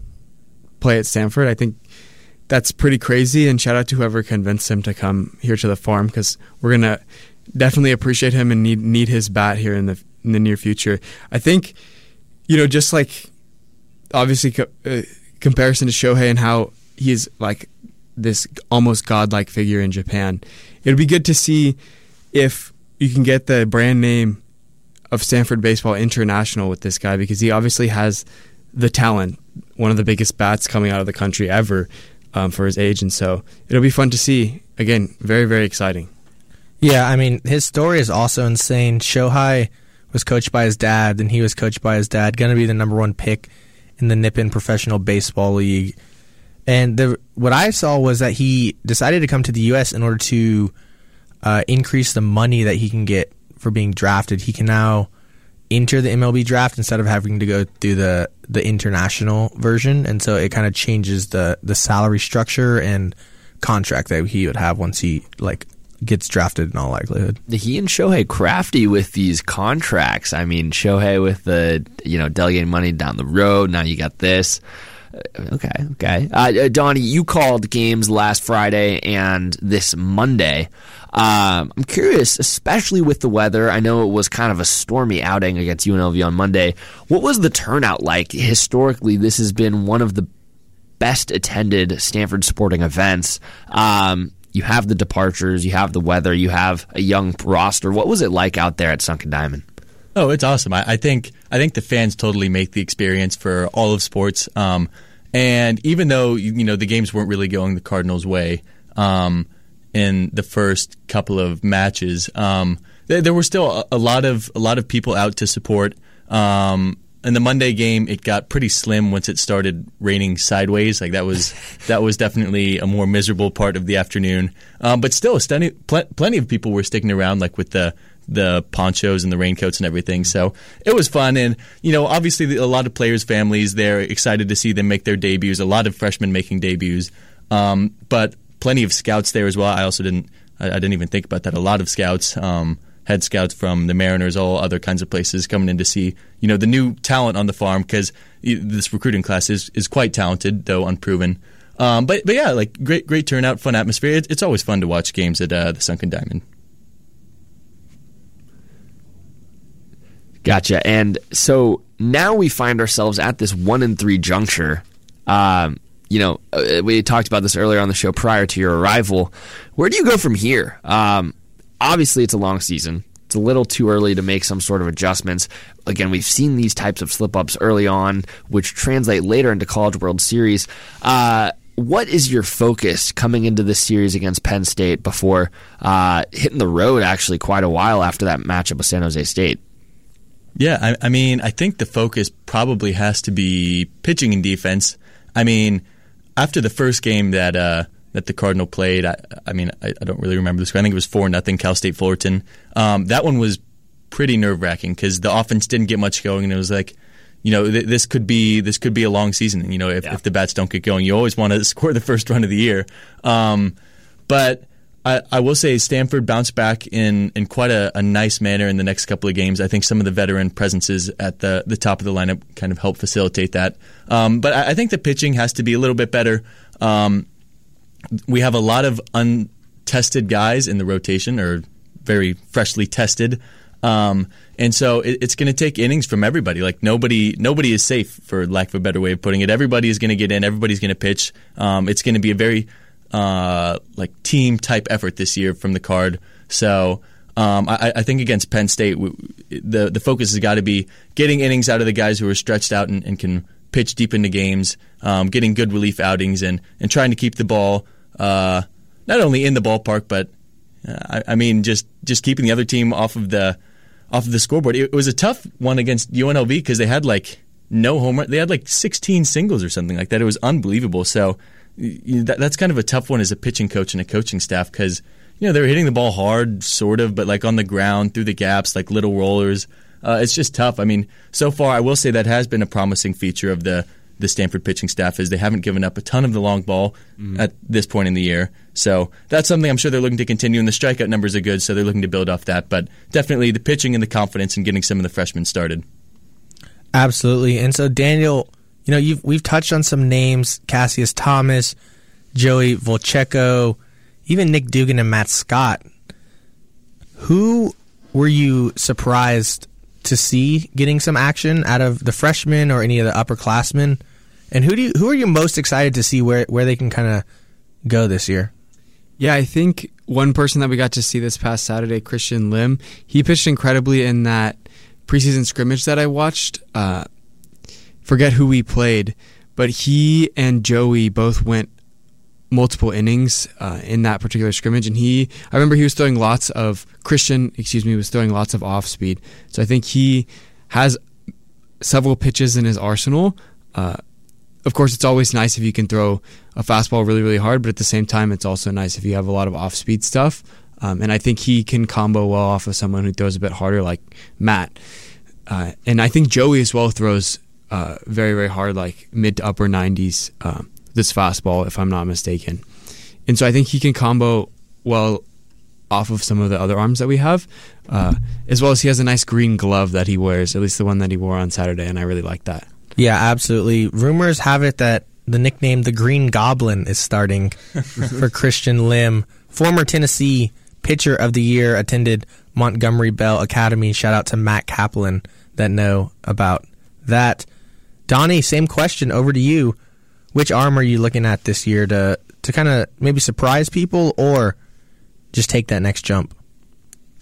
play at Stanford. I think that's pretty crazy. And shout out to whoever convinced him to come here to the farm because we're gonna definitely appreciate him and need need his bat here in the in the near future. I think you know just like obviously co- uh, comparison to Shohei and how he's like this almost godlike figure in Japan. It'd be good to see if you can get the brand name of Stanford Baseball International with this guy because he obviously has the talent, one of the biggest bats coming out of the country ever um, for his age, and so it'll be fun to see. Again, very very exciting. Yeah, I mean his story is also insane. Shohei was coached by his dad, and he was coached by his dad. Going to be the number one pick in the Nippon Professional Baseball League. And the what I saw was that he decided to come to the U.S. in order to uh, increase the money that he can get for being drafted. He can now enter the MLB draft instead of having to go through the the international version, and so it kind of changes the the salary structure and contract that he would have once he like gets drafted in all likelihood. He and Shohei crafty with these contracts. I mean, Shohei with the you know delegating money down the road. Now you got this. Uh, okay, okay. Uh, uh, Donnie, you called games last Friday and this Monday. Um, I'm curious, especially with the weather. I know it was kind of a stormy outing against UNLV on Monday. What was the turnout like? Historically, this has been one of the best attended Stanford sporting events. Um, you have the departures, you have the weather, you have a young roster. What was it like out there at Sunken Diamond? Oh, it's awesome. I, I think I think the fans totally make the experience for all of sports. Um, and even though you know the games weren't really going the Cardinals' way, um, in the first couple of matches. Um, there, there, were still a, a, lot of a lot of people out to support. Um, in the Monday game, it got pretty slim once it started raining sideways. Like that was that was definitely a more miserable part of the afternoon. Um, but still, stunning, pl- plenty of people were sticking around, like with the the ponchos and the raincoats and everything. So it was fun, and you know, obviously, a lot of players' families they're excited to see them make their debuts. A lot of freshmen making debuts. Um, but plenty of scouts there as well. I also didn't I, I didn't even think about that. A lot of scouts, um, head scouts from the Mariners, all other kinds of places coming in to see you know the new talent on the farm because this recruiting class is is quite talented though unproven. Um, but but yeah, like great great turnout, fun atmosphere. It, it's always fun to watch games at uh, the Sunken Diamond. Gotcha. And so now we find ourselves at this one in three juncture. Um, you know, uh, we talked about this earlier on the show prior to your arrival. Where do you go from here? Um, obviously, it's a long season. It's a little too early to make some sort of adjustments. Again, we've seen these types of slip ups early on, which translate later into College World Series. Uh, what is your focus coming into this series against Penn State before uh, hitting the road actually quite a while after that matchup with San Jose State? Yeah, I, I, mean, I think the focus probably has to be pitching and defense. I mean, after the first game that uh, that the Cardinal played, I, I mean, I, I, don't really remember this. I think it was four nothing Cal State Fullerton. Um, that one was pretty nerve wracking because the offense didn't get much going, and it was like, you know, th- this could be this could be a long season. You know, if, yeah. if the bats don't get going, you always want to score the first run of the year. Um, but I, I, will say Stanford bounced back in, in quite a, a, nice manner in the next couple of games. I think some of the veteran presences at the, the top of the lineup kind of help facilitate that. Um, but I, I, think the pitching has to be a little bit better. Um, we have a lot of untested guys in the rotation, or very freshly tested. Um, and so it, it's going to take innings from everybody. Like nobody, nobody is safe, for lack of a better way of putting it. Everybody is going to get in. Everybody's going to pitch. Um, it's going to be a very uh, like team type effort this year from the card. So um, I, I, think against Penn State, the the focus has got to be getting innings out of the guys who are stretched out and, and can pitch deep into games, um, getting good relief outings, and and trying to keep the ball uh, not only in the ballpark, but uh, I, I, mean just just keeping the other team off of the off of the scoreboard. It, it was a tough one against UNLV because they had like no home run. They had like 16 singles or something like that. It was unbelievable. So that, that's kind of a tough one as a pitching coach and a coaching staff because you know, they were hitting the ball hard, sort of, but like on the ground through the gaps, like little rollers. Uh, it's just tough. I mean, so far, I will say that has been a promising feature of the the Stanford pitching staff is they haven't given up a ton of the long ball mm. at this point in the year. So that's something I'm sure they're looking to continue. And the strikeout numbers are good, so they're looking to build off that. But definitely the pitching and the confidence and getting some of the freshmen started. Absolutely. And so Daniel, you know, you've we've touched on some names: Cassius Thomas, Joey Volchko even Nick Dugan and Matt Scott. Who were you surprised to see getting some action out of the freshmen or any of the upperclassmen? And who do you, who are you most excited to see where where they can kind of go this year? Yeah, I think one person that we got to see this past Saturday, Christian Lim, he pitched incredibly in that preseason scrimmage that I watched. Uh, forget who we played, but he and Joey both went multiple innings uh, in that particular scrimmage, and he I remember he was throwing lots of Christian, excuse me, was throwing lots of off speed. So I think he has several pitches in his arsenal. Uh, of course, it's always nice if you can throw a fastball really, really hard, but at the same time, it's also nice if you have a lot of off speed stuff. Um, and I think he can combo well off of someone who throws a bit harder, like Matt. Uh, and I think Joey as well throws uh, very, very hard, like mid to upper 90s. Um, this fastball, if I'm not mistaken. And so I think he can combo well off of some of the other arms that we have, uh, as well as he has a nice green glove that he wears, at least the one that he wore on Saturday, and I really like that. Yeah, absolutely. Rumors have it that the nickname the Green Goblin is starting for Christian Lim, former Tennessee pitcher of the year, attended Montgomery Bell Academy. Shout out to Matt Kaplan that know about that. Donnie, same question over to you which arm are you looking at this year to to kind of maybe surprise people or just take that next jump?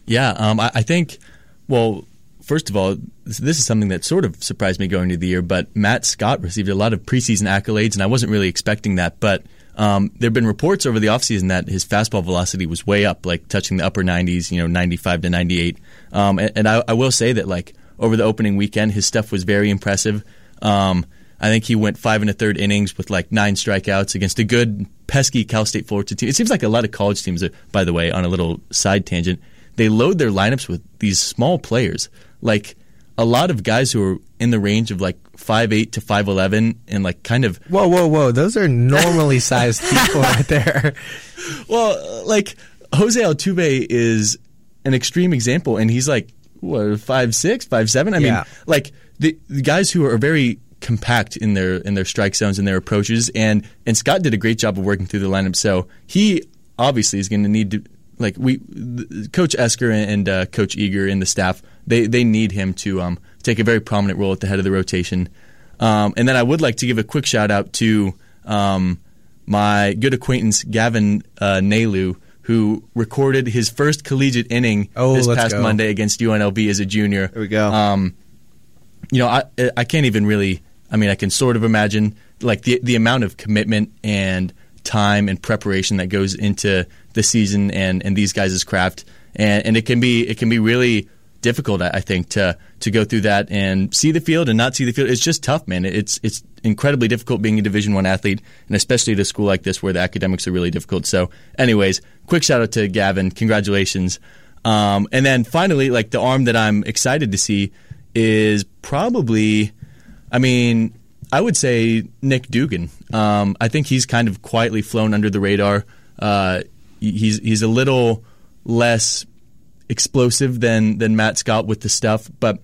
Yeah, um, I, I, think. Well, first of all, this, is something that sort of surprised me going into the year. But Matt Scott received a lot of preseason accolades, and I wasn't really expecting that. But um, there have been reports over the offseason that his fastball velocity was way up, like touching the upper 90s, you know, 95 to 98. Um, and, and I, I, will say that, like, over the opening weekend, his stuff was very impressive. Um, I think he went five and a third innings with like nine strikeouts against a good, pesky Cal State Fullerton team. It seems like a lot of college teams, are, by the way, on a little side tangent, they load their lineups with these small players. Like a lot of guys who are in the range of like five eight to five eleven, and like kind of whoa whoa whoa those are normally sized people right there. Well, like Jose Altuve is an extreme example, and he's like what five six five seven. I yeah. mean, like the, the guys who are very compact in their in their strike zones and their approaches. And and Scott did a great job of working through the lineup. So he obviously is going to need to like we Coach Esquer and uh, Coach Eager and the staff they they need him to um, take a very prominent role at the head of the rotation. Um, and then I would like to give a quick shout out to um, my good acquaintance Gavin uh, Nalu, who recorded his first collegiate inning oh, this past go. Monday against UNLV as a junior. There we go. Um, you know, I I can't even really I mean, I can sort of imagine like the the amount of commitment and time and preparation that goes into the season and, and these guys' craft, and, and it can be it can be really difficult, I think, to to go through that and see the field and not see the field. It's just tough, man. It's it's incredibly difficult being a Division One athlete, and especially at a school like this where the academics are really difficult. So, anyways, quick shout out to Gavin. Congratulations. Um, and then finally, like the arm that I'm excited to see is probably I mean, I would say Nick Dugan. Um, I think he's kind of quietly flown under the radar. Uh, he's he's a little less explosive than than Matt Scott with the stuff, but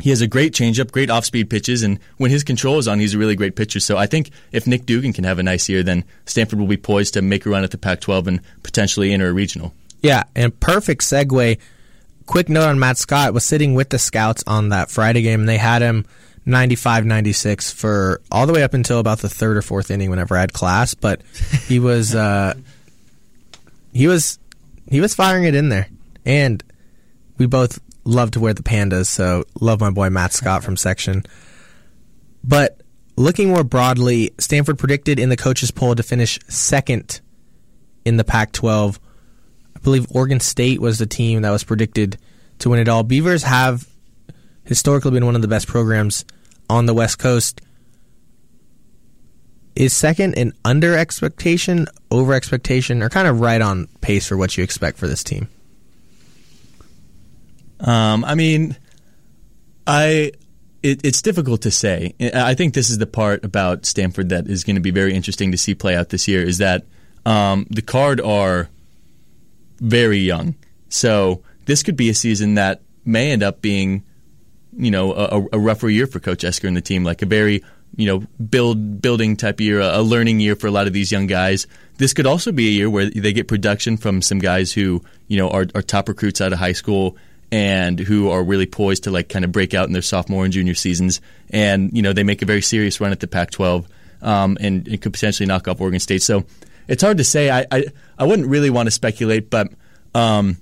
he has a great changeup, great off speed pitches, and when his control is on, he's a really great pitcher. So I think if Nick Dugan can have a nice year, then Stanford will be poised to make a run at the Pac 12 and potentially enter a regional. Yeah, and perfect segue. Quick note on Matt Scott was sitting with the scouts on that Friday game, and they had him 95 96 for all the way up until about the third or fourth inning whenever I had class, but he was uh, he was he was firing it in there. And we both love to wear the pandas, so love my boy Matt Scott from section. But looking more broadly, Stanford predicted in the coaches poll to finish second in the Pac-12. I believe Oregon State was the team that was predicted to win it all. Beavers have historically been one of the best programs on the West Coast. Is second an under expectation, over expectation, or kind of right on pace for what you expect for this team? Um, I mean, I it, it's difficult to say. I think this is the part about Stanford that is going to be very interesting to see play out this year. Is that um, the Card are very young, so this could be a season that may end up being, you know, a, a rougher year for Coach Esquer and the team, like a very you know build building type year, a learning year for a lot of these young guys. This could also be a year where they get production from some guys who you know are, are top recruits out of high school and who are really poised to like kind of break out in their sophomore and junior seasons, and you know they make a very serious run at the Pac-12 um, and, and could potentially knock off Oregon State. So it's hard to say. I I, I wouldn't really want to speculate, but. Um,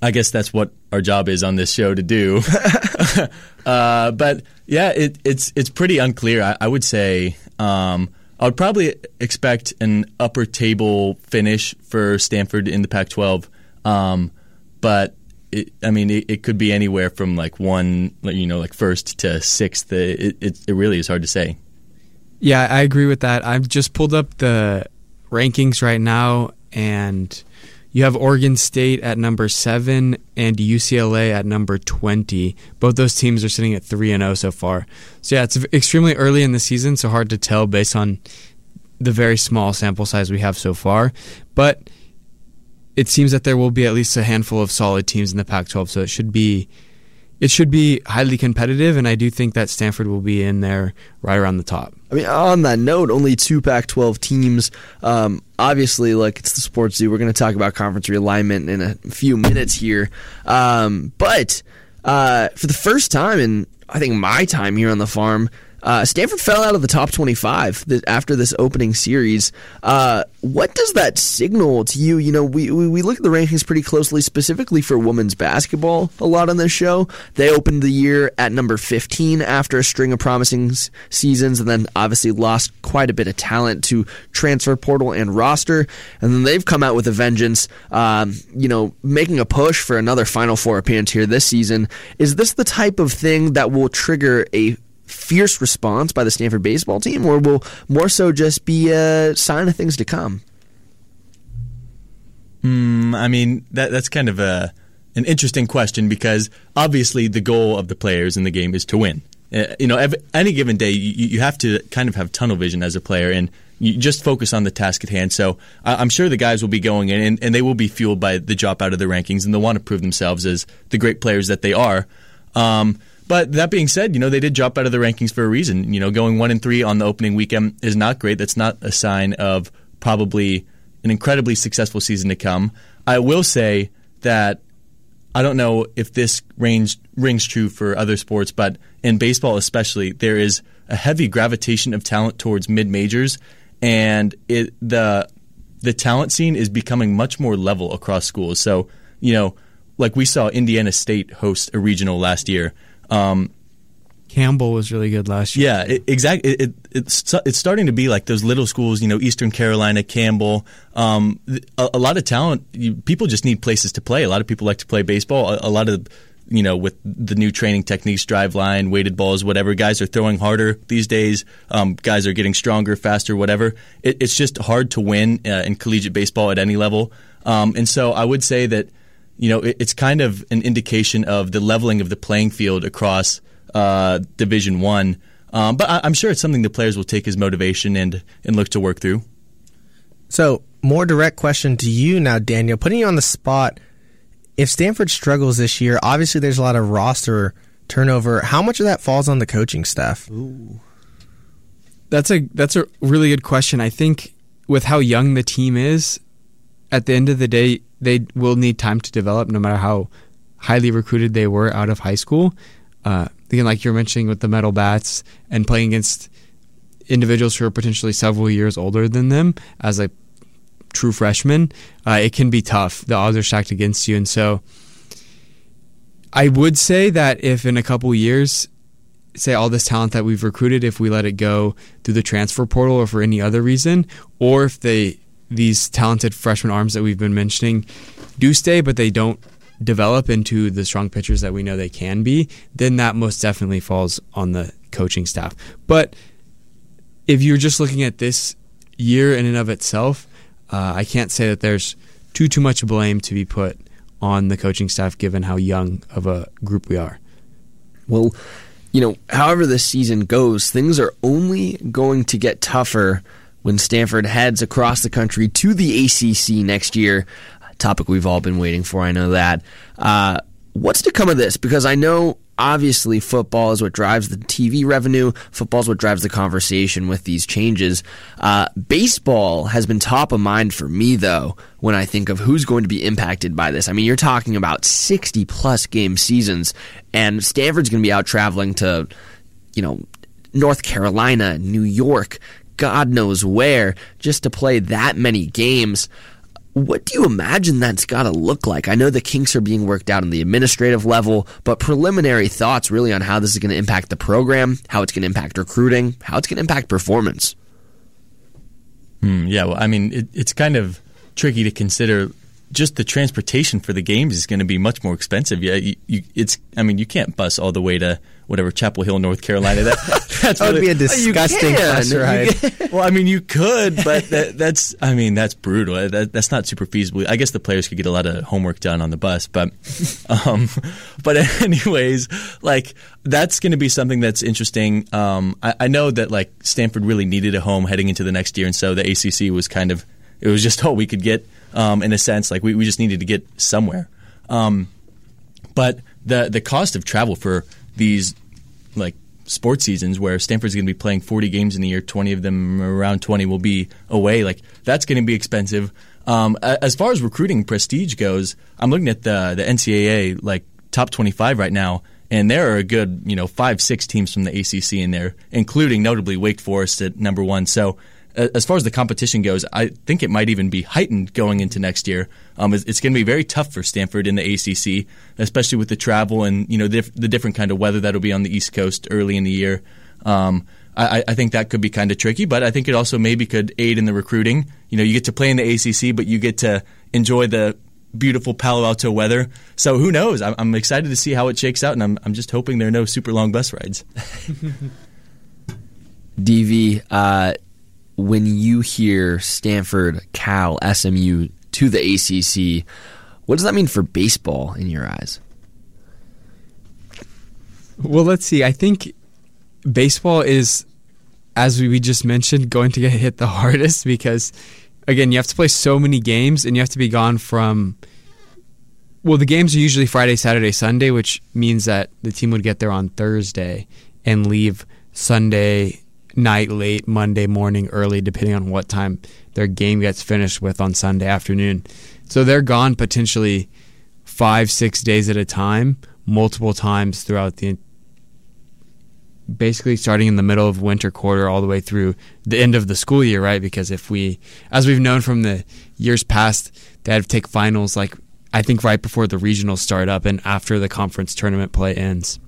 I guess that's what our job is on this show to do. uh, but yeah, it, it's it's pretty unclear. I, I would say um, I would probably expect an upper table finish for Stanford in the Pac-12, um, but it, I mean it, it, could be anywhere from like one, you know, like first to sixth. It, it it really is hard to say. Yeah, I agree with that. I've just pulled up the rankings right now, and you have Oregon State at number seven and UCLA at number 20. Both those teams are sitting at 3 and 0 so far. So, yeah, it's extremely early in the season, so hard to tell based on the very small sample size we have so far. But it seems that there will be at least a handful of solid teams in the Pac 12, so it should be it should be highly competitive, and I do think that Stanford will be in there right around the top. I mean, on that note, only two Pac-12 teams. Um, obviously, like it's the sports zoo. We're going to talk about conference realignment in a few minutes here, um, but uh, for the first time in I think my time here on the farm, uh, Stanford fell out of the top 25 after this opening series. Uh, what does that signal to you? You know, we, we, we look at the rankings pretty closely, specifically for women's basketball a lot on this show. They opened the year at number 15 after a string of promising seasons and then obviously lost quite a bit of talent to transfer portal and roster. And then they've come out with a vengeance, um, you know, making a push for another Final Four appearance here this season. Is this the type of thing that will trigger a fierce response by the Stanford baseball team, or will more so just be a sign of things to come? Mm, I mean, that that's kind of a an interesting question because obviously the goal of the players in the game is to win. Uh, you know, every, any given day, you, you have to kind of have tunnel vision as a player and you just focus on the task at hand. So I'm sure the guys will be going in and, and, they will be fueled by the drop out of the rankings and they'll want to prove themselves as the great players that they are. Um, but that being said, you know, they did drop out of the rankings for a reason. You know, going one and three on the opening weekend is not great. That's not a sign of probably an incredibly successful season to come. I will say that I don't know if this range, rings true for other sports, but in baseball especially, there is a heavy gravitation of talent towards mid majors, and it, the the talent scene is becoming much more level across schools. So, you know, like we saw Indiana State host a regional last year. Um, Campbell was really good last year. Yeah, exactly. It, it, it's it's starting to be like those little schools, you know, Eastern Carolina, Campbell. Um, a, a, lot of talent. You, people just need places to play. A lot of people like to play baseball. A, a, lot of you know, with the new training techniques, Driveline, weighted balls, whatever. Guys are throwing harder these days. Um, guys are getting stronger, faster, whatever. It, it's just hard to win uh, in collegiate baseball at any level. Um, and so I would say that you know, it, it's kind of an indication of the leveling of the playing field across uh, Division One. Um, but I, I'm sure it's something the players will take as motivation and and look to work through. So, more direct question to you now, Daniel. Putting you on the spot, if Stanford struggles this year, obviously there's a lot of roster turnover. How much of that falls on the coaching staff? Ooh. That's a that's a really good question. I think with how young the team is, at the end of the day, they will need time to develop no matter how highly recruited they were out of high school. Uh, again, like you're mentioning with the metal bats and playing against individuals who are potentially several years older than them as a true freshman, uh, it can be tough. The odds are stacked against you, and so I would say that if in a couple years, say all this talent that we've recruited, if we let it go through the transfer portal or for any other reason, or if they these talented freshman arms that we've been mentioning do stay, but they don't develop into the strong pitchers that we know they can be, then that most definitely falls on the coaching staff. But if you're just looking at this year in and of itself, uh, I can't say that there's too too much blame to be put on the coaching staff given how young of a group we are. Well, you know, however this season goes, things are only going to get tougher when Stanford heads across the country to the ACC next year. Topic we've all been waiting for, I know that. Uh, what's to come of this? Because I know obviously football is what drives the TV revenue. Football is what drives the conversation with these changes. Uh, baseball has been top of mind for me, though, when I think of who's going to be impacted by this. I mean, you're talking about 60 plus game seasons, and Stanford's going to be out traveling to, you know, North Carolina, New York, God knows where, just to play that many games. What do you imagine that's got to look like? I know the kinks are being worked out on the administrative level, but preliminary thoughts really on how this is going to impact the program, how it's going to impact recruiting, how it's going to impact performance. Hmm, yeah, well, I mean, it, it's kind of tricky to consider. Just the transportation for the games is going to be much more expensive. Yeah, you, you, it's. I mean, you can't bus all the way to whatever Chapel Hill, North Carolina. That that's that would really, be a disgusting bus ride. well, I mean, you could, but that, that's I mean, that's brutal. That, that's not super feasible. I guess the players could get a lot of homework done on the bus, but um, but anyways, like that's going to be something that's interesting. Um, I, I know that like Stanford really needed a home heading into the next year, and so the ACC was kind of it was just all we could get um, in a sense. Like we, we just needed to get somewhere. Um, but the the cost of travel for these like sports seasons where Stanford's going to be playing 40 games in the year, 20 of them around 20 will be away. Like that's going to be expensive. Um, as far as recruiting prestige goes, I'm looking at the the NCAA like top 25 right now, and there are a good you know five six teams from the ACC in there, including notably Wake Forest at number one. So as far as the competition goes, I think it might even be heightened going into next year. Um, it's, it's going to be very tough for Stanford in the ACC, especially with the travel and you know the, the different kind of weather that'll be on the East Coast early in the year. Um, I, I, think that could be kind of tricky, but I think it also maybe could aid in the recruiting. You know, you get to play in the ACC, but you get to enjoy the beautiful Palo Alto weather. So who knows? I'm, I'm excited to see how it shakes out, and I'm, I'm just hoping there are no super long bus rides. DV, uh, when you hear Stanford, Cal, SMU to the ACC, what does that mean for baseball in your eyes? Well, let's see. I think baseball is, as we just mentioned, going to get hit the hardest because, again, you have to play so many games and you have to be gone from. Well, the games are usually Friday, Saturday, Sunday, which means that the team would get there on Thursday and leave Sunday night, late, Monday morning, early, depending on what time their game gets finished with on Sunday afternoon. So they're gone potentially five, six days at a time, multiple times throughout the basically starting in the middle of winter quarter all the way through the end of the school year, right? Because if we, as we've known from the years past, they had to take finals like I think right before the regionals start up and after the conference tournament play ends.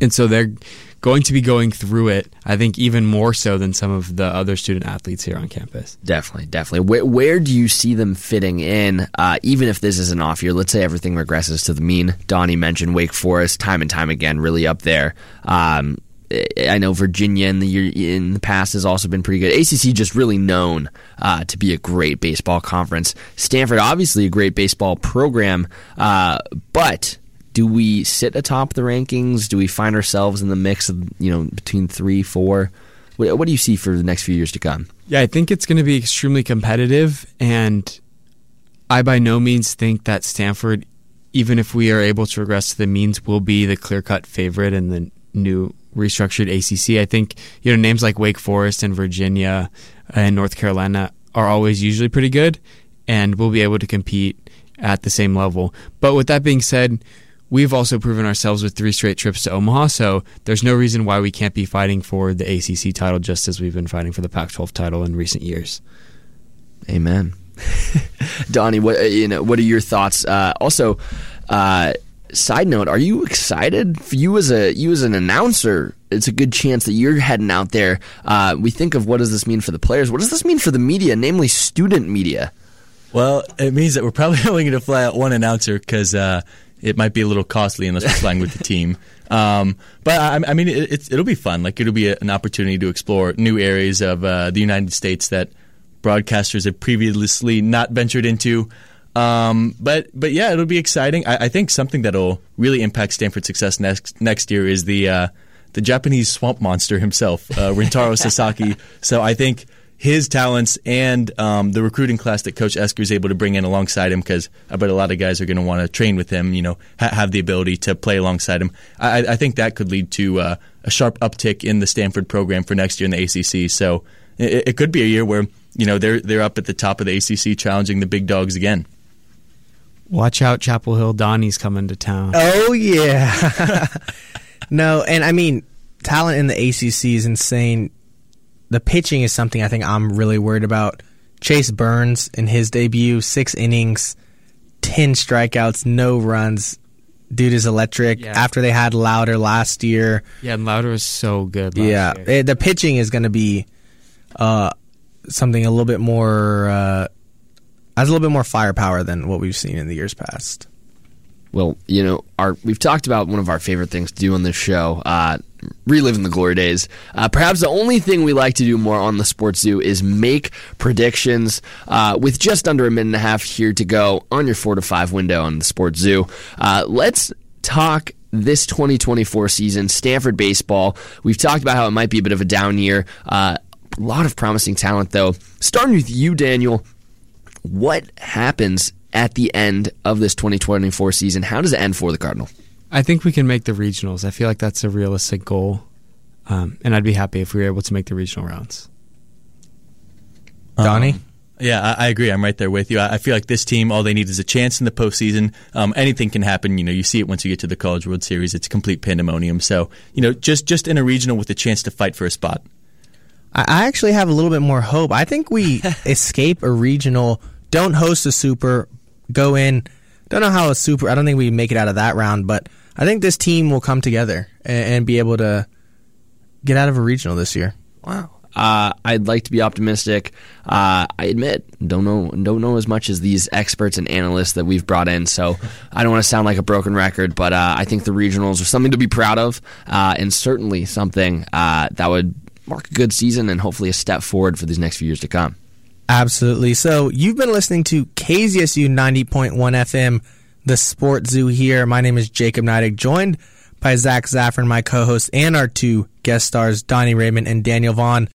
And so they're going to be going through it, I think, even more so than some of the other student athletes here on campus. Definitely, definitely. Where, where do you see them fitting in, uh, even if this is an off year? Let's say everything regresses to the mean. Donnie mentioned Wake Forest time and time again, really up there. Um, I know Virginia in the year in the past has also been pretty good. ACC just really known uh, to be a great baseball conference. Stanford, obviously, a great baseball program, uh, but do we sit atop the rankings? Do we find ourselves in the mix of you know between three, four? What, what do you see for the next few years to come? Yeah, I think it's going to be extremely competitive, and I by no means think that Stanford, even if we are able to regress to the means, will be the clear cut favorite in the new restructured ACC. I think you know names like Wake Forest and Virginia and North Carolina are always usually pretty good, and we'll be able to compete at the same level. But with that being said, we've also proven ourselves with three straight trips to Omaha, so there's no reason why we can't be fighting for the ACC title just as we've been fighting for the Pac-12 title in recent years. Amen. Donnie, what uh, you know? What are your thoughts? Uh, also, uh, side note: Are you excited? For you as a you as an announcer, it's a good chance that you're heading out there. Uh, we think of what does this mean for the players? What does this mean for the media, namely student media? Well, it means that we're probably only going to fly out one announcer because uh, it might be a little costly unless we're flying with the team. Um, but I, I mean, it, it'll be fun. Like it'll be a, an opportunity to explore new areas of uh, the United States that broadcasters have previously not ventured into. Um, but but yeah, it'll be exciting. I, I, think something that'll really impact Stanford's success next next year is the uh, the Japanese swamp monster himself, uh, Rintaro Sasaki. So I think his talents and um, the recruiting class that Coach Esquer is able to bring in alongside him, because I bet a lot of guys are going to want to train with him. You know, ha- have the ability to play alongside him. I, I think that could lead to uh, a sharp uptick in the Stanford program for next year in the ACC. So it, it could be a year where you know they're they're up at the top of the ACC, challenging the big dogs again. Watch out, Chapel Hill. Donnie's coming to town. Oh yeah. no, and I mean talent in the ACC is insane the pitching is something I think I'm really worried about. Chase Burns in his debut, six innings, ten strikeouts, no runs. Dude is electric. Yeah. After they had Lowder last year, yeah, and Lowder was so good. yeah, it, the pitching is going to be uh, something a little bit more uh, has a little bit more firepower than what we've seen in the years past. Well, you know, our we've talked about one of our favorite things to do on this show, uh, reliving the glory days. Uh, perhaps the only thing we like to do more on the Sports Zoo is make predictions. Uh, with just under a minute and a half here to go on your four to five window on the Sports Zoo, uh, let's talk this 2024 season, Stanford baseball. We've talked about how it might be a bit of a down year. Uh, a lot of promising talent, though. Starting with you, Daniel. What happens at the end of this 2024 season? How does it end for the Cardinal? I think we can make the regionals. I feel like that's a realistic goal, um, and I'd be happy if we were able to make the regional rounds. Donnie. Um, yeah, I, I, agree. I'm right there with you. I, I, feel like this team, all they need is a chance in the postseason. Um, anything can happen. You know, you see it once you get to the College World Series. It's complete pandemonium. So, you know, just just in a regional with a chance to fight for a spot. I actually have a little bit more hope. I think we escape a regional, don't host a super, go in. Don't know how a super. I don't think we make it out of that round, but I think this team will come together and, and be able to get out of a regional this year. Wow. Uh, I'd like to be optimistic. Uh, I admit, don't know, don't know as much as these experts and analysts that we've brought in. So I don't want to sound like a broken record, but uh, I think the regionals are something to be proud of, uh, and certainly something uh, that would mark a good season and hopefully a step forward for these next few years to come. Absolutely. So you've been listening to KZSU 90.1 FM, the Sports Zoo here. My name is Jacob Neidig, joined by Zach Zaffron, my co-host, and our two guest stars, Donnie Raymond and Daniel Vaughn.